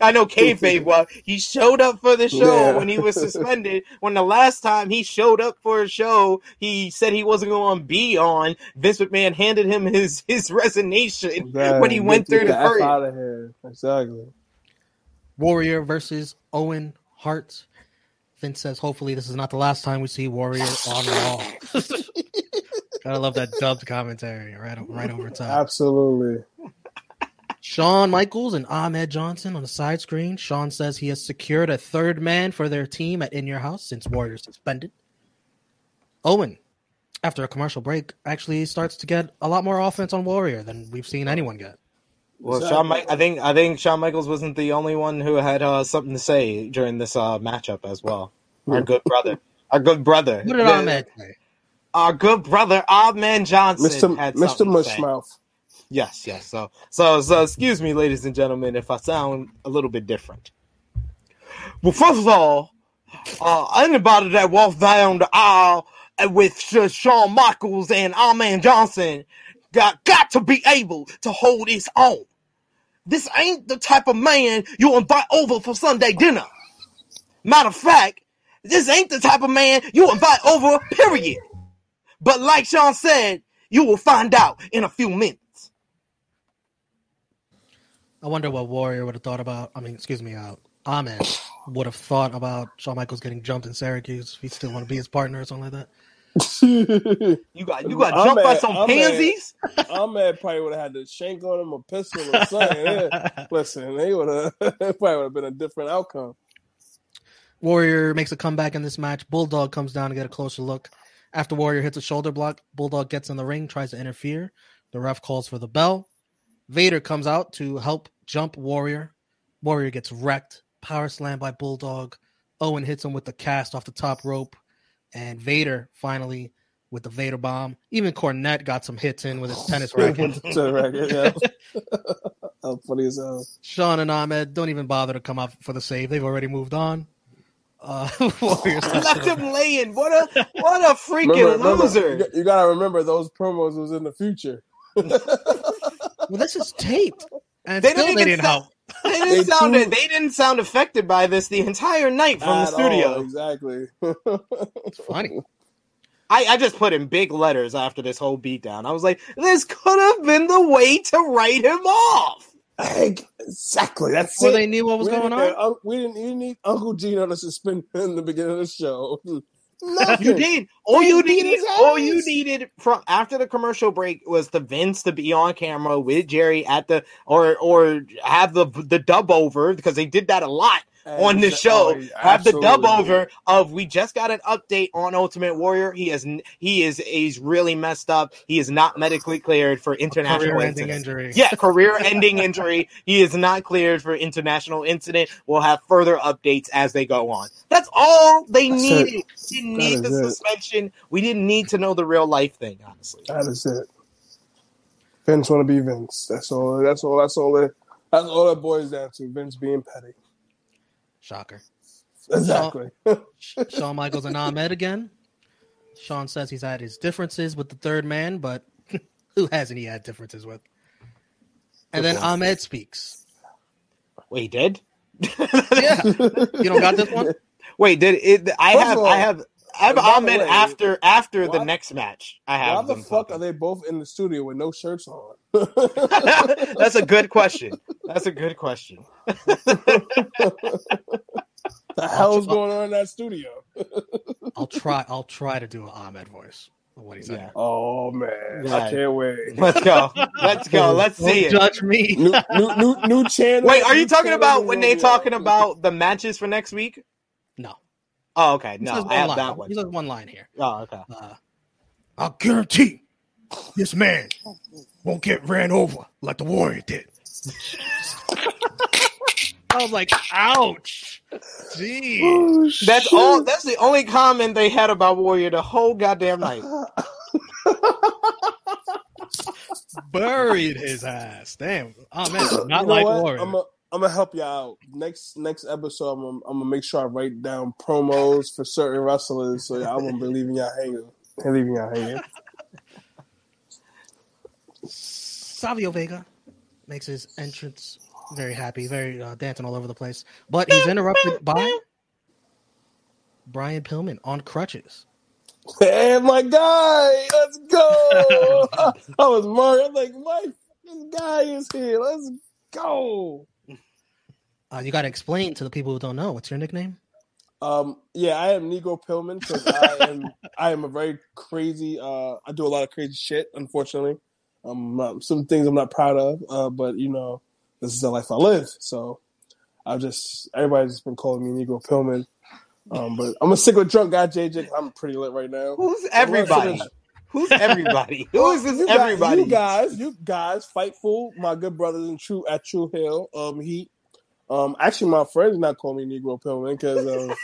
I know kayfabe well. He showed up for the show Yeah. when he was suspended. When the last time he showed up for a show, he said he wasn't going to be on. Vince McMahon handed him his his resignation when he went Get through the F first. out of here. Exactly. Warrior versus Owen Hart. Vince says, hopefully, this is not the last time we see Warrior on Raw. Gotta love that dubbed commentary right, right over top. Absolutely. Shawn Michaels and Ahmed Johnson on the side screen. Shawn says he has secured a third man for their team at In Your House since Warrior suspended. Owen, after a commercial break, actually starts to get a lot more offense on Warrior than we've seen anyone get. Well, Exactly. Shawn, I think I think Shawn Michaels wasn't the only one who had uh, something to say during this uh, matchup as well. Our good brother, our good brother, What did The- Ahmed say? our good brother Ahmed Johnson, Mr. had Mr. something to say. Mushmouth. Yes, yes. So, so, so, excuse me, ladies and gentlemen, if I sound a little bit different. Well, first of all, uh, anybody that walks down the aisle with Sh- Shawn Michaels and Ahmed Johnson got got to be able to hold his own. This ain't the type of man you invite over for Sunday dinner. Matter of fact, this ain't the type of man you invite over, period. But like Shawn said, you will find out in a few minutes. I wonder what Warrior would have thought about. I mean, excuse me, uh, Ahmed would have thought about Shawn Michaels getting jumped in Syracuse. If he still want to be his partner or something like that. You got you got I'm jumped by some I'm at- pansies. Ahmed probably would have had to shank on him, a pistol or something. Yeah. Listen, they would have probably would have been a different outcome. Warrior makes a comeback in this match. Bulldog comes down to get a closer look. After Warrior hits a shoulder block, Bulldog gets in the ring, tries to interfere. The ref calls for the bell. Vader comes out to help jump Warrior. Warrior gets wrecked. Power slam by Bulldog. Owen hits him with the cast off the top rope. And Vader finally with the Vader bomb. Even Cornette got some hits in with his tennis racket. To the yeah. How funny as hell. Shawn and Ahmed don't even bother to come out for the save. They've already moved on. Uh, Warriors Left him laying. What a what a freaking Remember, remember, loser. you, you gotta remember those promos was in the future. Well, this is taped, and They still didn't they even didn't sound- help. They didn't They sound too- they didn't sound affected by this the entire night from the studio. all, exactly. It's funny. I, I just put in big letters after this whole beatdown. I was like, this could have been the way to write him off. exactly. That's Before it. they knew what was we going on. uh, we didn't even need Uncle Gene on the suspend in the beginning of the show. Nothing. You did. All They you needed, all you needed from after the commercial break was the Vince to be on camera with Jerry at the or or have the the dub over because they did that a lot on this show. oh, have the dub over of we just got an update on Ultimate Warrior. He is he is he's really messed up. He is not medically cleared for international injury. Yeah, career-ending injury. He is not cleared for international incident. We'll have further updates as they go on. That's all they That's needed. it. We didn't That need the it. suspension. We didn't need to know the real life thing, honestly. That is it. Vince want to be Vince. That's all. That's all. That's all. It, that's all that boils down to. Vince being petty. Shocker. Exactly. Shawn Michaels and Ahmed again. Shawn says he's had his differences with the third man, but who hasn't he had differences with? And then Ahmed speaks. Wait, he did? Yeah, you don't got this one. Wait, did it? I First have, all, I have, I have by Ahmed way, after after the next match. I Why have the fuck talking. are they both in the studio with no shirts on? That's a good question. That's a good question. the hell's going on in that studio? I'll try. I'll try to do an Ahmed voice. of What he said. Yeah. Oh man, Yeah. I can't wait. Let's go. Let's go. Let's see Don't it. judge me. new, new, new, new channel. Wait, are you talking about when they talking about the matches for next week? No, Oh, okay. No, I one have line. that one. He says one line here. Oh, okay. Uh, I'll guarantee this man won't get ran over like the Warrior did. I was like, ouch. Gee. Oh, That's shit. all. That's the only comment they had about Warrior the whole goddamn night. Buried his ass. Damn. Oh, man. You Not know like what? Warrior. I'm gonna I'm gonna help you out. Next next episode, I'm gonna, I'm gonna make sure I write down promos for certain wrestlers, so I won't be leaving y'all hanging. Leaving y'all hanging. Savio Vega makes his entrance very happy, very uh, dancing all over the place. But he's interrupted by Brian Pillman on crutches. Hey, my guy, let's go. I was Mario. I'm like, my fucking guy is here. Let's go. Uh, you got to explain to the people who don't know. What's your nickname? Um, yeah, I am Negro Pillman because I am I am a very crazy. Uh, I do a lot of crazy shit. Unfortunately, um, uh, some things I'm not proud of. Uh, but you know, this is the life I live. So I've just everybody's just been calling me Negro Pillman. Um, but I'm gonna stick with drunk guy JJ. I'm pretty lit right now. Who's everybody? Who's everybody? Who is this You guys, everybody? you guys, you guys, Fightful, my good brothers in True at True Hill. Um, he, um, actually, my friends not calling me Negro Pillman because um,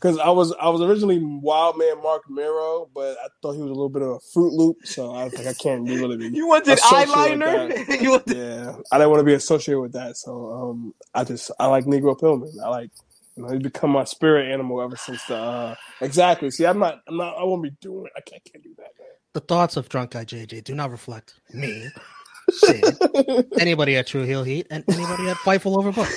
because I was I was originally Wild Man Marc Mero, but I thought he was a little bit of a Fruit Loop, so I was like, I can't really be. You wanted associated with eyeliner? you wanted Yeah, I didn't want to be associated with that, so um, I just I like Negro Pillman. I like. You know, he's become my spirit animal ever since the uh, exactly. See, I'm not, I'm not, I won't be doing. it. I can't, can't do that. The thoughts of drunk guy JJ do not reflect me, Sid, anybody at True Heel Heat, and anybody at Fightful Overbook.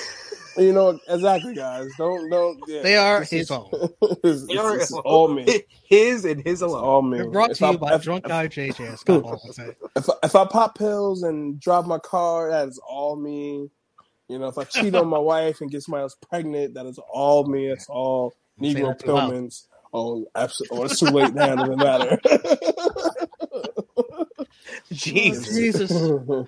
You know exactly, guys. Don't don't. Yeah, They are this his is- own. this, this is all me. His and his It's alone. all me. They're brought If to I- you by if, drunk guy JJ. as Scott Hall would say. If, I- if I pop pills and drive my car, that is all me. You know, if I cheat on my wife and get somebody else pregnant, that is all me. It's all Negro that too loud. Pillmans. Oh, absolutely. Oh, it's too late now. It doesn't matter. Jesus. Jesus.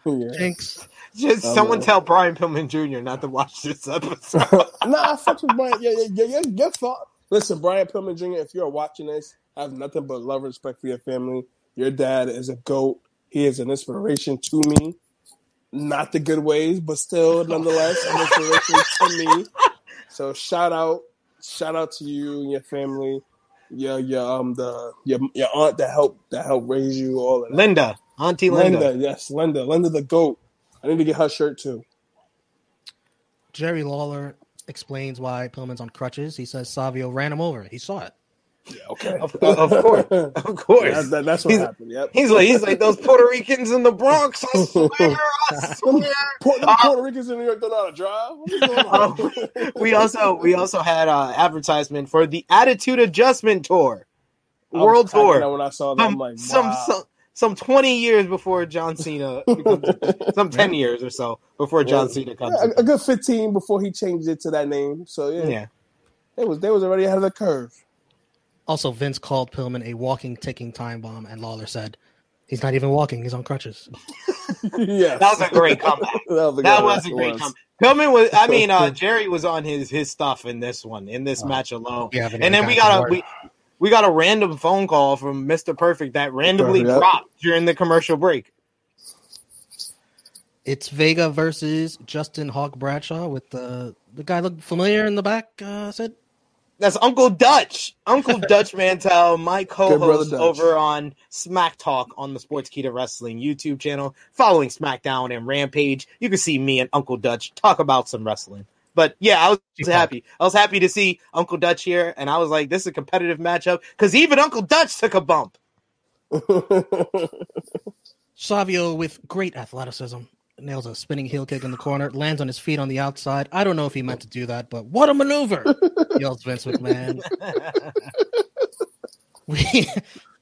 yeah. Jinx. Just Oh, someone man. tell Brian Pillman Jr. not to watch this episode. nah, I fucks with Brian. Yeah, yeah, yeah, yeah. Your thought. Listen, Brian Pillman Jr., if you're watching this, I have nothing but love and respect for your family. Your dad is a goat. He is an inspiration to me. Not the good ways, but still, nonetheless, an inspiration to me. So shout out, shout out to you and your family. Your your um the your your aunt that helped that helped raise you all. Linda. Auntie Linda. Linda, yes, Linda, Linda the goat. I need to get her shirt too. Jerry Lawler explains why Pillman's on crutches. He says Savio ran him over. He saw it. Yeah, okay. Of, of course. Of course. That- that- that's what He's- happened. Yep. He's like he's like those Puerto Ricans in the Bronx. I swear, I swear. Puerto, them Uh, Puerto Ricans in New York don't know how to drive. What is going? Um, we also we also had uh, advertisement for the Attitude Adjustment Tour, I was World Tour. up When I saw that, Some I'm like, some, wow. some some twenty years before John Cena, becomes, some ten years or so before John Cena comes. Yeah, a, a good 15 before he changed it to that name. So yeah, yeah, they was they was already ahead of the curve. Also, Vince called Pillman a walking, ticking time bomb, and Lawler said, "He's not even walking; he's on crutches." yeah, that was a great comeback. that was a, That good was a great was. comeback. Pillman was, I mean, uh, Jerry was on his his stuff in this one, in this Oh, match alone. we haven't And then we got a we, we got a random phone call from Mr. Perfect that randomly Perfect, yep. dropped during the commercial break. It's Vega versus Justin Hawk Bradshaw with the the guy looked familiar in the back. Uh, said That's Uncle Dutch. Uncle Dutch Mantell, my co-host over on Smack Talk on the Sportskeeda Wrestling YouTube channel, following SmackDown and Rampage. You can see me and Uncle Dutch talk about some wrestling. But yeah, I was happy. I was happy to see Uncle Dutch here, and I was like, "This is a competitive matchup." Because even Uncle Dutch took a bump. Savio with great athleticism nails a spinning heel kick in the corner, lands on his feet on the outside. I don't know if he meant to do that, but what a maneuver! yells Vince McMahon. We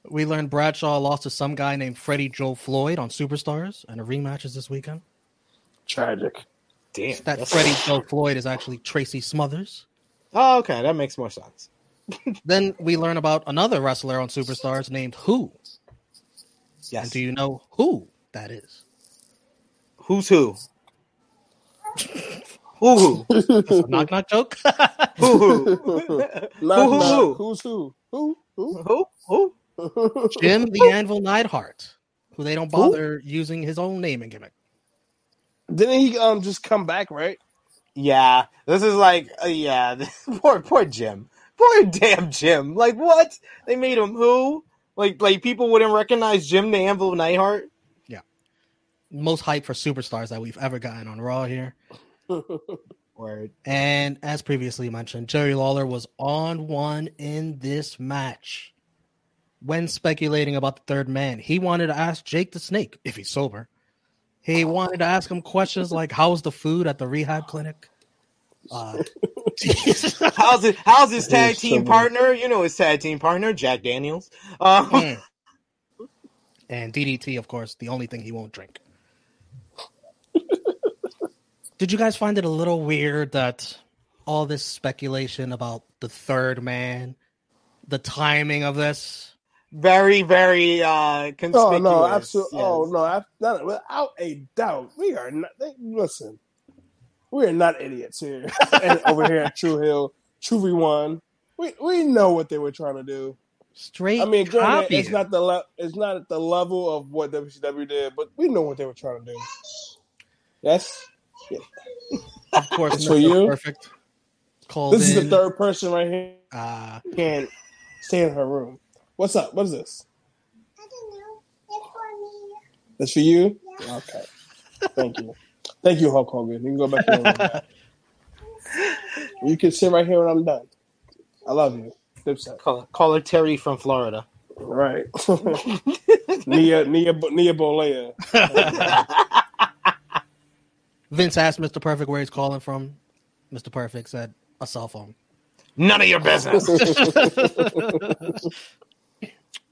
we learned Bradshaw lost to some guy named Freddie Joe Floyd on Superstars, and a rematch is this weekend. Tragic. Damn, That that's- Freddie Joe Floyd is actually Tracy Smothers. Oh, okay, that makes more sense. Then we learn about another wrestler on Superstars named Who. Yes. And do you know who that is? Who's who? who who? Knock knock joke. Who who? Who, who? Who's who? Who? Who? Who? Who? Jim the Anvil Neidhart, who they don't bother using his own name and gimmick. Didn't he um just come back? Right? Yeah, this is like, uh, yeah, poor, poor Jim, poor damn Jim. Like, what? They made him who? Like, like people wouldn't recognize Jim the Anvil Neidhart. Yeah. Most hype for superstars that we've ever gotten on Raw here. Word. And as previously mentioned, Jerry Lawler was on one in this match. When speculating about the third man, he wanted to ask Jake the Snake if he's sober. He wanted to ask him questions like, "How's the food at the rehab clinic?" Uh, How's it? How's his tag team so partner? You know his tag team partner, Jack Daniels. Um, Mm. and DDT, of course, the only thing he won't drink. Did you guys find it a little weird that all this speculation about the third man, the timing of this? Very, very uh, conspicuous. Oh no, absolutely. Yes. Oh no, ab- not, without a doubt, we are not. They, listen, we are not idiots here and over here at True Hill, Tru Rewind. We we know what they were trying to do. Straight. I mean, granted, copy. it's not the le- it's not at the level of what WCW did, but we know what they were trying to do. Yes, of course, It's for you? Perfect. Called this is the third person right here Uh, can't stay in her room. What's up? What is this? I don't know. It's for me. That's for you. Okay, thank you, thank you, Hulk Hogan. You can go back to your. You can sit right here when I'm done. I love you. Dipset. Call, call her Terry from Florida. Right. Nia Nia Nia Bolea. Vince asked Mr. Perfect where he's calling from. Mr. Perfect said a cell phone. None of your business.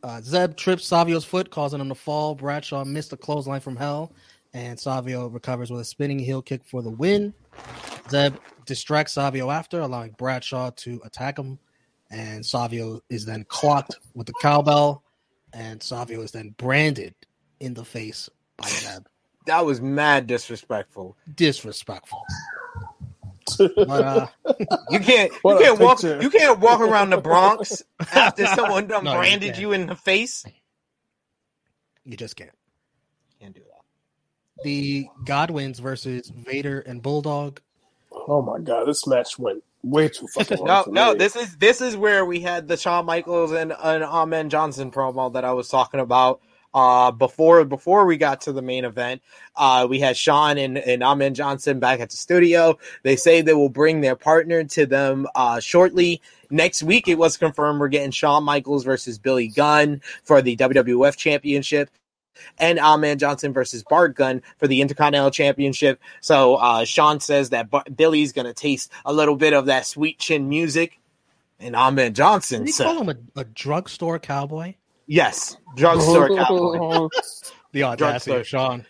Uh, Zeb trips Savio's foot, causing him to fall. Bradshaw missed a clothesline from hell, and Savio recovers with a spinning heel kick for the win. Zeb distracts Savio after, allowing Bradshaw to attack him, and Savio is then clocked with the cowbell, and Savio is then branded in the face by Zeb. that was mad disrespectful. Disrespectful. But uh, You can't you can't walk picture. you can't walk around the Bronx after someone done No, branded can't. you in the face. you just can't. Can't do that. The Godwins versus Vader and Bulldog. Oh my god, this match went way too fucking long. No, for no, me. this is this is where we had the Shawn Michaels and, and Ahmed Johnson promo that I was talking about. Uh, before before we got to the main event, uh, we had Shawn and, and Ahmed Johnson back at the studio. They say they will bring their partner to them uh, shortly. Next week, it was confirmed we're getting Shawn Michaels versus Billy Gunn for the WWF Championship. And Ahmed Johnson versus Bart Gunn for the Intercontinental Championship. So uh, Shawn says that Bar- Billy's going to taste a little bit of that sweet chin music. And Ahmed Johnson Did he said, call him a, a drugstore cowboy? Yes, drugstore cowboy. The audacity Drugstore. of Shawn.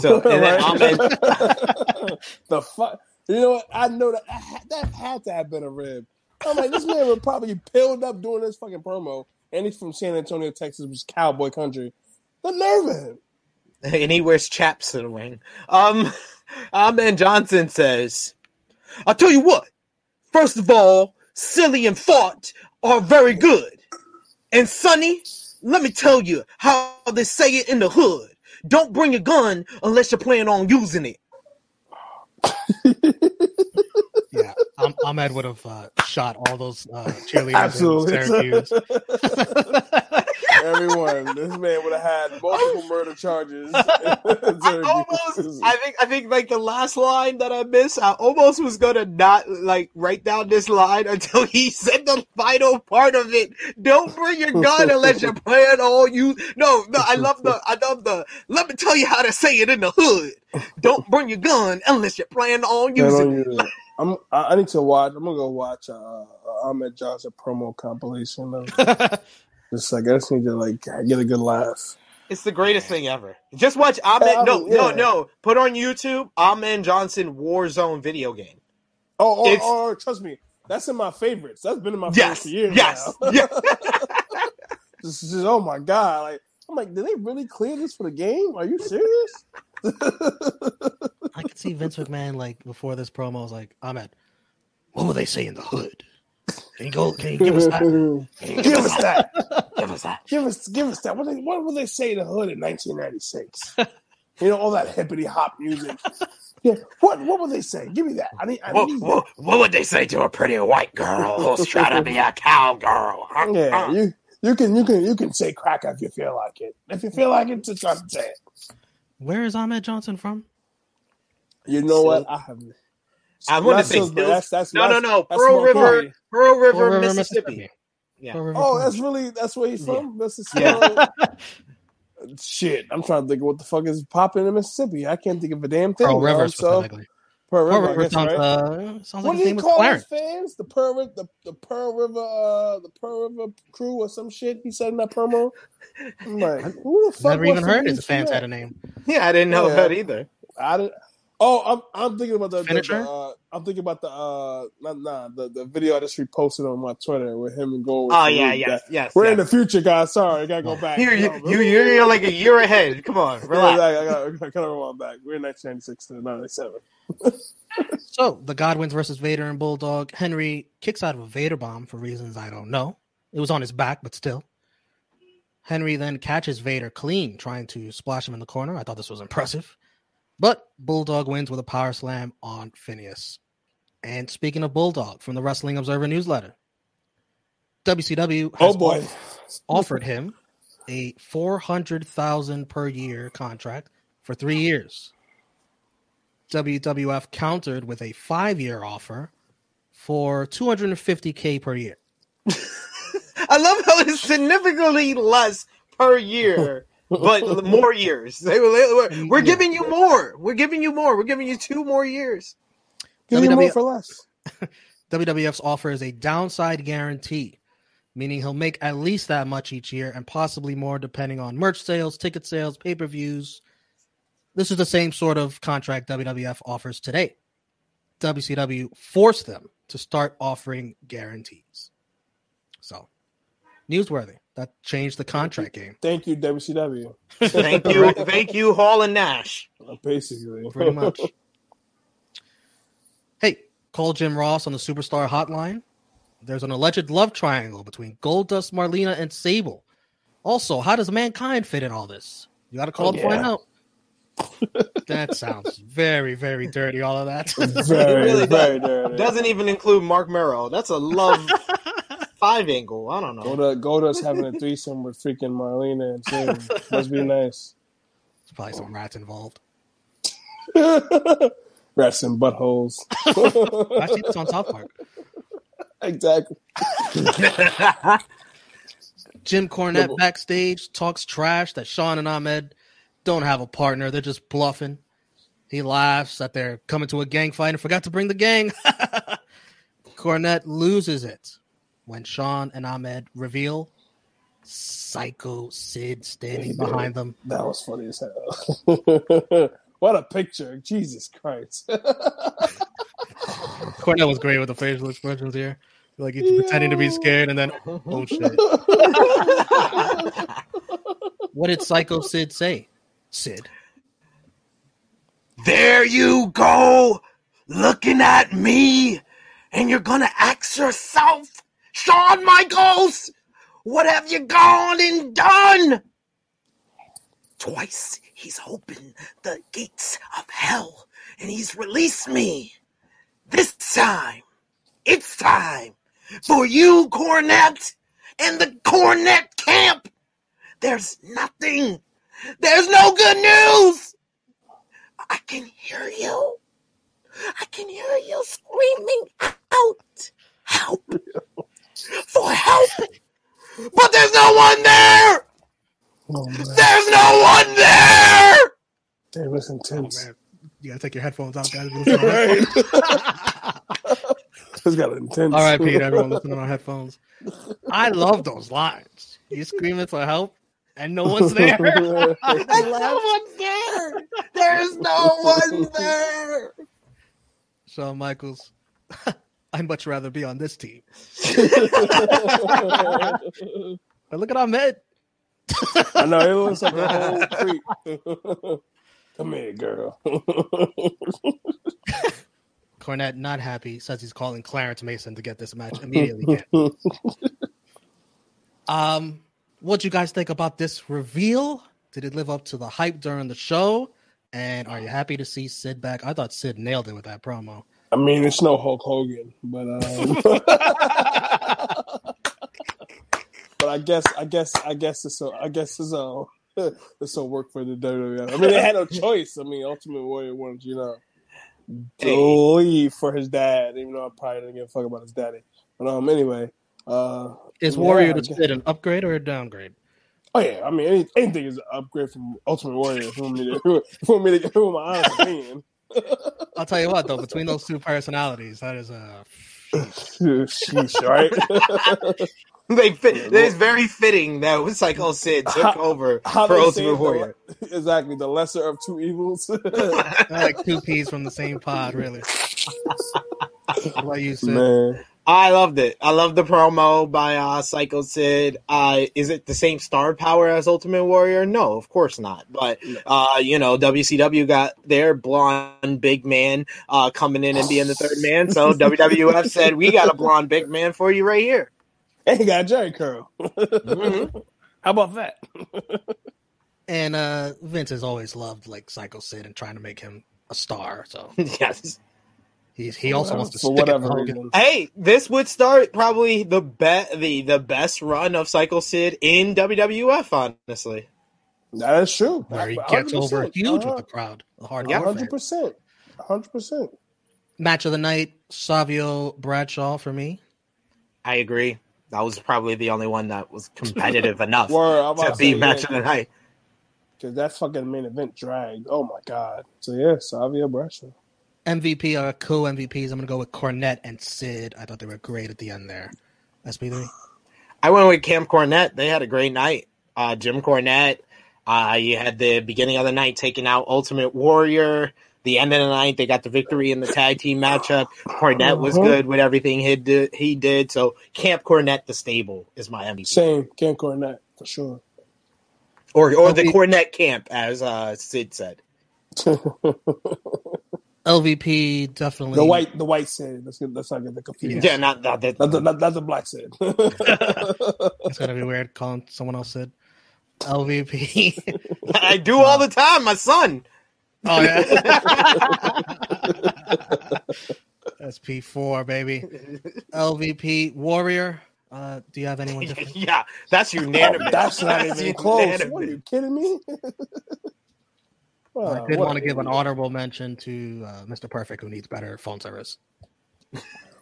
So, and then Ahmed, the fuck. You know what? I know that that had- to have been a rib. I'm like, this man would probably pilled up doing this fucking promo, and he's from San Antonio, Texas, which is cowboy country. The nerve of him. and he wears chaps in the ring. Um, Ahmed Johnson says, I'll tell you what. First of all, silly and fart are very good. And Sonny, let me tell you how they say it in the hood. Don't bring a gun unless you plan on using it. Yeah, Am- Ahmed would have uh, shot all those uh, cheerleaders Absolutely. in Syracuse. Everyone, this man would have had multiple murder charges. I almost, I think, I think, like the last line that I missed, I almost was gonna not like write down this line until he said the final part of it. Don't bring your gun unless you plan on you. No, no, I love the, I love the. Let me tell you how to say it in the hood. Don't bring your gun unless you plan on Yeah, using it. use. I'm. I I need to watch. I'm gonna go watch uh, uh Ahmed Johnson promo compilation. Of, just like I just need to like get a good laugh. It's the greatest thing ever. Just watch Ahmed. Yeah, No, no, yeah. no. Put on YouTube Ahmed Johnson Warzone video game. Oh, oh, It's- oh, trust me, that's in my favorites. That's been in my favorites for years yes, now. yes. This is just- oh my god! Like I'm like, did they really clear this for the game? Are you serious? I could see Vince McMahon like before this promo I was like, Ahmed, what will they say in the hood? Can you go? Can you give us that? Can give us that. Give us that. Give us, give us that. What, they, what will they say in the hood in 1996? you know, all that hippity hop music. Yeah, what what would they say? Give me that. I need. I What, need what, what would they say to a pretty white girl who's trying to be a cowgirl? Yeah, Huh? you you can you can you can say crack if you feel like it. If you feel like it, just try to say it. Where is Ahmed Johnson from? You know what? I have. I want to Not say Salisbury, Stills- that's, that's no, no, no. Pearl River, Pearl River, Pearl River, Mississippi. Yeah. Pearl River, Oh, that's really that's where he's from, Mississippi. Yeah. Shit, I'm trying to think of what the fuck is popping in Mississippi. I can't think of a damn thing. Pearl River so specifically. Pearl Pearl River, I River guess, sounds, right? uh, sounds what like do you call Clarence. his fans? The Pearl River, the, the Pearl River, uh, the Pearl River crew or some shit. He said in that promo. I'm like, who the fuck? Never even heard his fans had a name. Yeah, I didn't know Yeah. that either. I did. Oh, I'm I'm thinking about the, the, the uh, I'm thinking about the uh not nah the, the video I just reposted on my Twitter with him and Gold. Oh yeah, yes, yes. We're yes. in the future, guys. Sorry, I gotta go back. Here, you, No, you, you're, you're like a year ahead. Come on, Yeah, relax. I gotta, I gotta rewind back. We're in 1996 to 97. So the Godwins versus Vader and Bulldog. Henry kicks out of a Vader bomb for reasons I don't know. It was on his back, but still. Henry then catches Vader clean, trying to splash him in the corner. I thought this was impressive. But Bulldog wins with a power slam on Phineas. And speaking of Bulldog from the Wrestling Observer newsletter, WCW oh, has Oh boy, offered him a four hundred thousand per year contract for three years. WWF countered with a five year offer for two hundred and fifty k per year. I love how it's significantly less per year, but more years. They were- they were- We're giving you more. We're giving you more. We're giving you two more years. give me more for less. WWF's offer is a downside guarantee, meaning he'll make at least that much each year and possibly more depending on merch sales, ticket sales, pay per views. This is the same sort of contract WWF offers today. WCW forced them to start offering guarantees. So, newsworthy. That changed the contract game, Thank you, WCW. Thank you, thank you, Hall and Nash. Uh, basically, pretty much. hey, call Jim Ross on the Superstar Hotline. There's an alleged love triangle between Goldust, Marlena, and Sable. Also, how does mankind fit in all this? You got to call Oh, to find out. that sounds very, very dirty. All of that. very, really very dirty. Doesn't even include Marc Mero. That's a love five angle. I don't know. Goldust, Goldust having a threesome with freaking Marlena and Sable. Must be nice. There's probably some rats involved. Rats and buttholes. I see this on South Park. exactly. Jim Cornette backstage talks trash that Shawn and Ahmed don't have a partner. They're just bluffing. He laughs that they're coming to a gang fight and forgot to bring the gang. Cornette loses it when Shawn and Ahmed reveal Psycho Sid standing behind them. That was funny as hell. what a picture. Jesus Christ. Cornette was great with the facial expressions here. Like he's pretending to be scared and then, oh shit. what did Psycho Sid say? Sid. There you go, looking at me, and you're gonna ask yourself, Shawn Michaels, what have you gone and done? Twice he's opened the gates of hell and he's released me. This time, it's time for you, Cornette, and the Cornette camp. There's nothing. There's no good news. I can hear you. I can hear you screaming out. Help. For help. But there's no one there. Oh. There's no one there. Damn, it's Oh, intense. man. You gotta take your headphones out, guys. Listen to our it's got intense. All right, Pete, everyone listening on our headphones. I love those lines. He's screaming for help, and no one's there. There's no one there. There's no one there. Shawn Michaels, I'd much rather be on this team. But look at Ahmed. I know it looks like a whole creep. Come here, girl. Cornette not happy, says he's calling Clarence Mason to get this match immediately. Um, what you guys think about this reveal? Did it live up to the hype during the show? And are you happy to see Sid back? I thought Sid nailed it with that promo. I mean, it's no Hulk Hogan, but um, but I guess, I guess, I guess it's a, I guess it's a, this will work for the WWE. I mean, they had no choice. I mean, Ultimate Warrior wanted, you know, to leave for his dad, even though I probably didn't give a fuck about his daddy. But um, anyway, uh, Is Warrior I to guess- an upgrade or a downgrade? oh yeah, I mean, any, anything is an upgrade from Ultimate Warrior. If you want me to, if you want me to give him my honest opinion. I'll tell you what, though, between those two personalities, that is a Sheesh, right? they fit. It's very fitting that Psycho oh, Sid took How- over How for they say Ultimate Warrior. the- exactly the lesser of two evils. Like two peas from the same pod, really. what about you, Sid? Man, I loved it. I love the promo by uh, Psycho Sid. Uh, is it the same star power as Ultimate Warrior? No, of course not. But uh, you know, WCW got their blonde big man uh, coming in and being the third man. So WWF said, "We got a blonde big man for you right here." and he got a Jheri curl. Mhm. How about that? And uh, Vince has always loved like Psycho Sid and trying to make him a star. So yes. He's he also wants to for stick it to whatever Hogan. Hey, this would start probably the be- the the best run of Psycho Sid in WWF. Honestly, That is true. Where he gets over huge with uh, the crowd. The hard Hundred percent, hundred percent. Match of the night: Savio Bradshaw for me. I agree. That was probably the only one that was competitive enough Word, I'm to to be match yeah. of the night. Because that fucking main event dragged. Oh my god. So yeah, Savio Bradshaw. MVP are co MVPs. I'm gonna go with Cornette and Sid. I thought they were great at the end there. SP3. I went with Camp Cornette. They had a great night. Uh, Jim Cornette. Uh, you had the beginning of the night taking out Ultimate Warrior. The end of the night, they got the victory in the tag team matchup. Cornette was Mhm. good with everything he did. He did. So Camp Cornette, the stable, is my MVP. Same, Ken Cornette for sure. Or or the Okay. Cornette camp, as uh, Sid said. LVP definitely. The white, the white Sid. Let's get, let's not get the confused. Yeah, not, not that. Not the, not, not the black Sid. It's gonna be weird calling someone else Sid. LVP. I do all the time. My son. oh yeah. SP4 baby. LVP Warrior. Uh, do you have anyone different? yeah, that's unanimous. That's not That's even close. unanimous. What are you kidding me? I did want to give an honorable mention to uh, Mr. Perfect, who needs better phone service.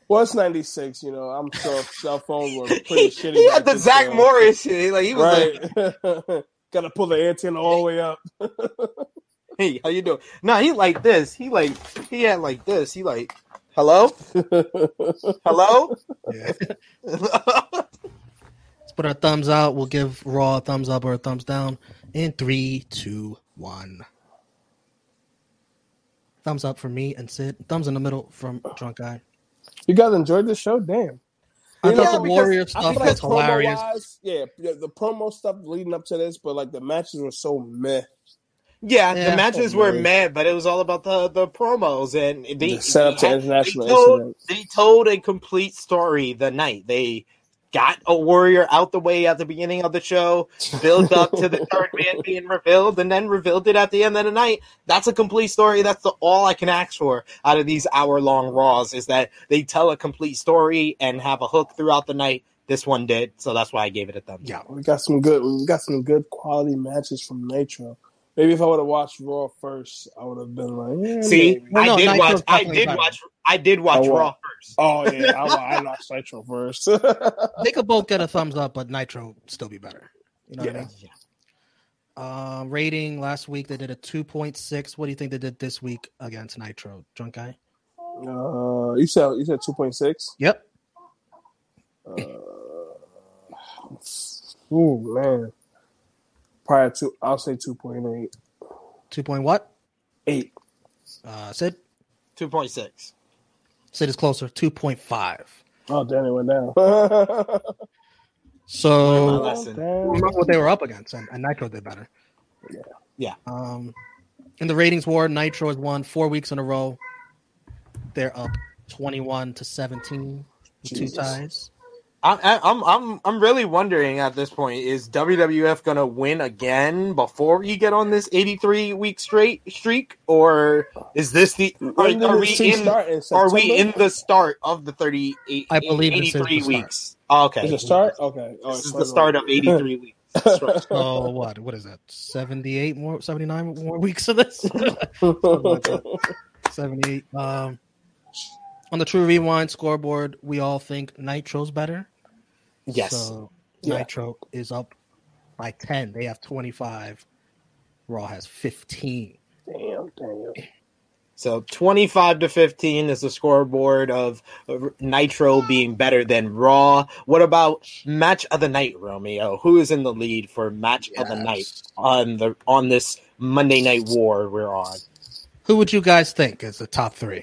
Well, it's '96. You know, I'm sure cell phones were pretty shitty. he had the Zach Morris shit. Like he was like, right? Got to pull the antenna all the way up. "Hey, how you doing?" No, he like this. He like he had like this. He like, "Hello, hello." Let's put our thumbs out. We'll give Raw a thumbs up or a thumbs down in three, two, one. Thumbs up for me and Sid. Thumbs in the middle from Drunk Guy. you guys enjoyed the show? Damn. I You thought know, the Warrior stuff feel was like hilarious. Yeah, yeah, the promo stuff leading up to this, but like the matches were so meh. Yeah, Yeah. the matches Oh, were man. mad, but it was all about the the promos and they The setup to international they told, they told a complete story the night they got a warrior out the way at the beginning of the show, built up to the third man being revealed, and then revealed it at the end of the night. That's a complete story. That's the, all I can ask for out of these hour long Raws is that they tell a complete story and have a hook throughout the night. This one did, so that's why I gave it a thumbs. Yeah. We got some good. We got some good quality matches from Nitro. Maybe if I would have watched Raw first, I would have been like, yeah, See. Well, no, I did Nitro's watch. I did watch. I did watch Oh, Raw wow. first. Oh yeah, I, I watched Nitro first. They could both get a thumbs up, but Nitro still be better. You know what I Yeah. mean? Uh, rating last week they did a two point six. What do you think they did this week against Nitro? Drunk guy. uh, you said you said two point six. Yep. Ooh man, prior to I'll say two point eight. Two point what? Eight. Uh, Sid. Two point six. Sid is closer. Two point five. Oh damn, it went down. So My remember what they were up against, and, and Nitro did better. Yeah. Yeah. Um, in the ratings war, Nitro has won four weeks in a row. They're up twenty-one to seventeen, with two Jesus. ties. I, I, I'm I'm I'm really wondering at this point is WWF gonna win again before we get on this 83 week straight streak, or is this the are, are we in are we in the start of the 38 I believe this is the 83 start. weeks? Oh, okay, Is it start? Okay. Oh, This it is the start of 83 weeks. That's right. So what? What is that? Seventy-eight more, seventy-nine more weeks of this. Seventy-eight. Um, on the Tru Rewind scoreboard, we all think Nitro's better. Yes. So yeah. Nitro is up by 10. They have 25. Raw has 15. Damn, damn. So 25 to 15 is the scoreboard of Nitro being better than Raw. What about match of the night, Romeo? Who is in the lead for match yes. of the night on the on this Monday Night War we're on? Who would you guys think is the top 3?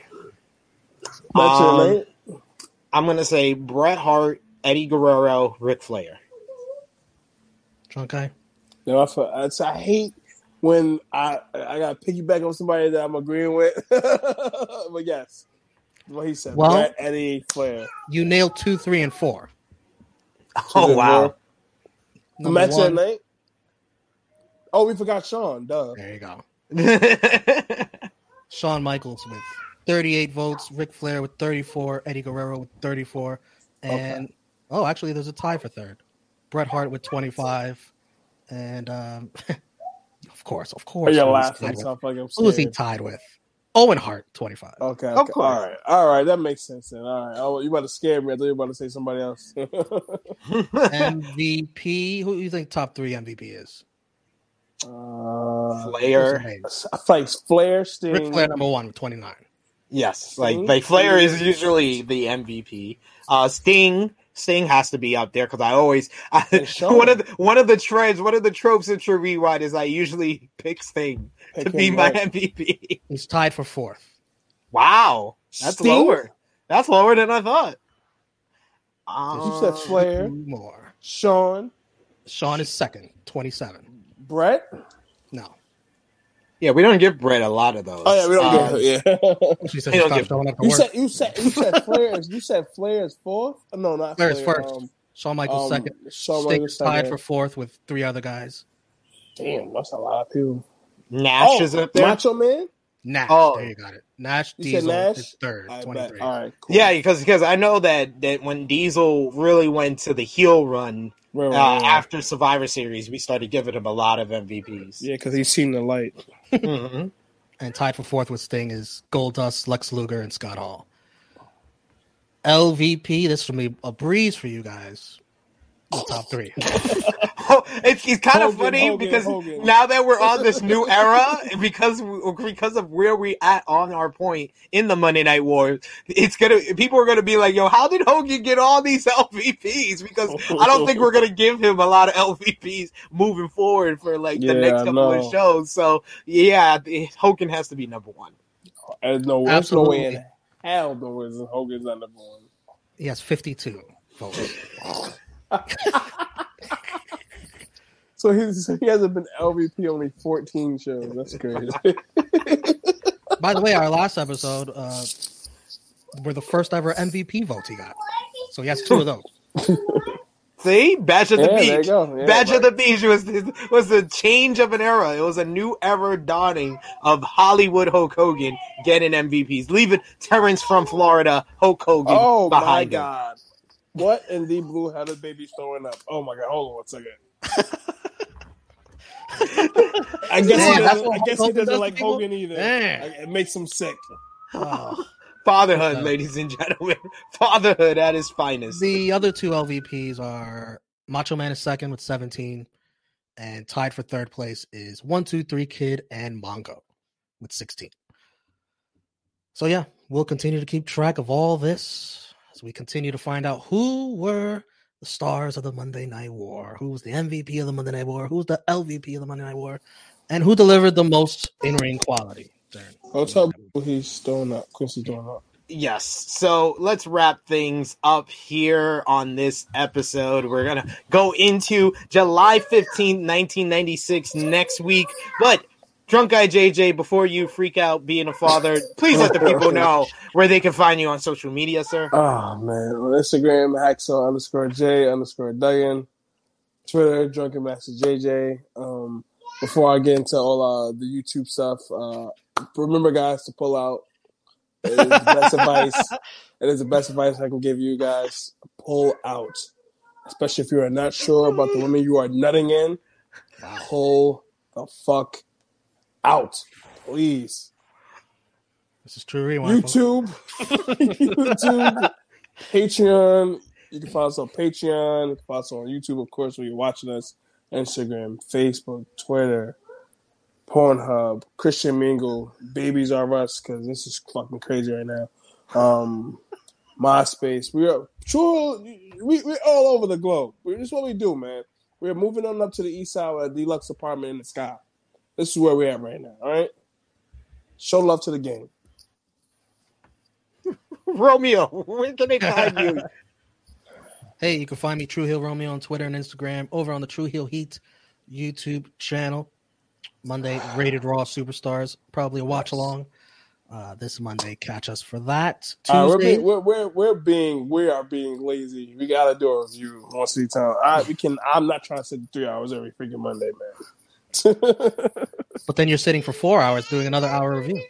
Um. I'm going to say Bret Hart, Eddie Guerrero, Ric Flair. Okay. No, I, feel, I, I hate when I I got piggyback on somebody that I'm agreeing with. but yes, what he said. Well, Eddie Flair. You nailed two, three, and four. Oh wow! Match that late. Oh, we forgot Shawn. Duh. There you go. Shawn Michaels with 38 votes, Ric Flair with 34, Eddie Guerrero with 34, and okay. Oh, actually, there's a tie for third. Bret Hart with 25, and um, of course, of course. You're laughing. So he tied with? Owen Hart, 25. Okay. okay. All right. All right. That makes sense then. All right. Oh, you about to scare me. I thought you were about to say somebody else. MVP. Who do you think top three MVP is? Uh, Flair. think Flair, Sting. Ric Flair, number one, 29. Yes. Like, like Flair is usually the MVP. Uh, Sting Sting has to be up there because I always I, one of the, one of the trends, one of the tropes in Tru Rewind is I usually pick Sting Pick to be my right. MVP. He's tied for fourth. Wow, that's Sting. lower. That's lower than I thought. Um, you said um, Flair, more Shawn. Shawn is second, twenty-seven. Bret. Yeah, we don't give Bret a lot of those. Oh yeah, we don't um, give. Yeah, she said she don't give. Showing up to you said you said you said flares. you said flares fourth. No, not flares Flair, first. Um, Shawn Michaels um, second. Shawn Michaels tied second. for fourth with three other guys. Damn, that's a lot of people. Nash oh, is up there. Macho Man. Nash. Oh. There you got it. Nash you Diesel Nash? is third, twenty three. All right, cool. Yeah, because because I know that that when Diesel really went to the heel run, Right, right, uh, right. After Survivor Series, we started giving him a lot of MVPs. Yeah, because he's seen the light. mm-hmm. And tied for fourth with Sting is Goldust, Lex Luger, and Scott Hall. LVP, this will be a breeze for you guys the top three. it's it's kind Hogan, of funny Hogan, because Hogan. now that we're on this new era, because because of where we at on our point in the Monday Night Wars, it's gonna people are gonna be like, "Yo, how did Hogan get all these LVPs?" Because I don't think we're gonna give him a lot of LVPs moving forward for like yeah, the next couple of shows. So yeah, Hogan has to be number one. No, Absolutely. no way in hell the Hogan's number one. He has fifty two votes. so he's he hasn't been LVP only 14 shows. That's crazy. By the way, our last episode uh, were the first ever MVP votes he got. So he has two of those. See, Bash of the yeah, Beach. Yeah, Bash right. of the Beach was the, was the change of an era. It was a new ever dawning of Hollywood Hulk Hogan getting MVPs, leaving Terrence from Florida Hulk Hogan. Oh behind my God! Him what in the blue had a baby throwing up? Oh my god! Hold on one second. I guess he doesn't, I guess Hogan he doesn't like people? Hogan either. Damn. It makes him sick. Oh. Fatherhood, ladies and gentlemen. Fatherhood at its finest. The other two LVPs are Macho Man is second with 17, and tied for third place is one, two, three Kid and Mongo with 16. So, yeah, we'll continue to keep track of all this as we continue to find out who were the stars of the Monday Night War, who was the MVP of the Monday Night War, who's the LVP of the Monday Night War, and who delivered the most in ring quality. I'll oh, tell you he's doing up. Chris is doing up. Yes. So let's wrap things up here on this episode. We're going to go into July 15th, 1996 next week. But Drunk Guy JJ, before you freak out being a father, please let the people know where they can find you on social media, sir. Oh man, on Instagram hacksaw underscore J underscore Duggan, Twitter Drunken Master JJ. Um, before I get into all uh, the YouTube stuff, uh, remember guys to pull out. It is the best advice. It is the best advice I can give you guys. Pull out, especially if you are not sure about the woman you are nutting in. Pull the fuck out, please. This is Tru Rewind. YouTube, YouTube, Patreon. You can find us on Patreon. You can find us on YouTube, of course, where you're watching us. Instagram, Facebook, Twitter, Pornhub, Christian Mingle, Babies Are Us, because this is fucking crazy right now. Um, MySpace. We are true. We we're all over the globe. This is what we do, man. We're moving on up to the east side of a deluxe apartment in the sky. This is where we're at right now. All right. Show love to the game. Romeo, where can they find you? Hey, you can find me Tru Heel Romeo on Twitter and Instagram. Over on the Tru Heel Heat YouTube channel. Monday, rated Raw Superstars. Probably a watch along. Uh, this Monday, catch us for that. All right, we're, Tuesday, being, we're, we're, we're being we are being lazy. We gotta do a review once a time. I we can. I'm not trying to sit three hours every freaking Monday, man. But then you're sitting for four hours doing another hour review.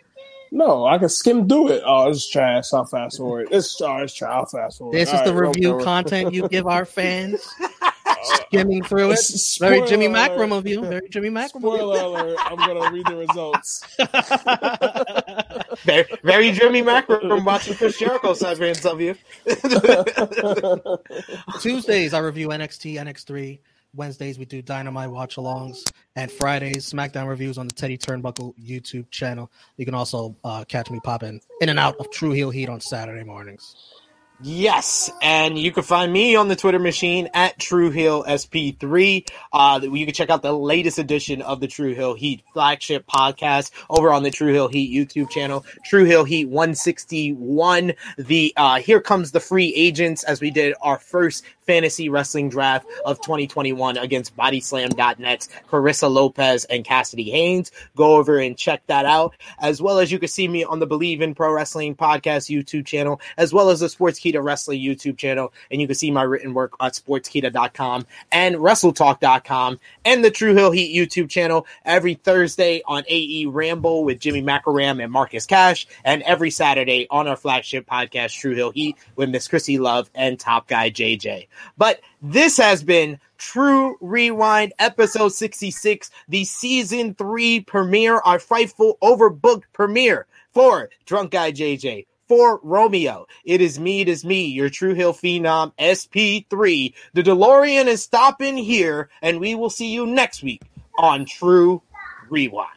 no, I can skim through it. Oh, this is trash. I'll fast forward. This oh, it's trash. I'll fast forward. This All is the right, no review content you give our fans. Uh, Skimming through it. Very Jimmy Mack alert. of you. Very Jimmy Mack of you. Spoiler alert! I'm gonna read the results. very, very Jimmy Mack from watching Chris Jericho segments of you. Tuesdays I review NXT, NX3. Wednesdays we do Dynamite watch alongs, and Fridays SmackDown reviews on the Teddy Turnbuckle YouTube channel. You can also uh, catch me popping in and out of Tru Heel Heat on Saturday mornings. Yes, and you can find me on the Twitter machine at Tru Heel SP3. Uh, you can check out the latest edition of the Tru Heel Heat flagship podcast over on the Tru Heel Heat YouTube channel, Tru Heel Heat 161. The uh, here comes the free agents as we did our first fantasy wrestling draft of 2021 against BodySlam.net's Carissa Lopez and Cassidy Haynes. Go over and check that out, as well as you can see me on the Believe in Pro Wrestling podcast YouTube channel, as well as the Sportskeeda Wrestling YouTube channel. And you can see my written work at sportskeeda.com and WrestleTalk.com and the Tru Heel Heat YouTube channel every Thursday on AE Ramble with Jimmy Macaram and Marcus Cash, and every Saturday on our flagship podcast, Tru Heel Heat, with Miss Chrissy Love and Top Guy JJ. But this has been Tru Rewind, episode 66, the season three premiere, our frightful overbooked premiere for Drunk Guy JJ. For Romeo, it is me, it is me, your Tru Heel Phenom SP3. The DeLorean is stopping here, and we will see you next week on Tru Rewind.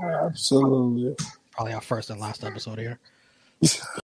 Absolutely. Probably our first and last episode here.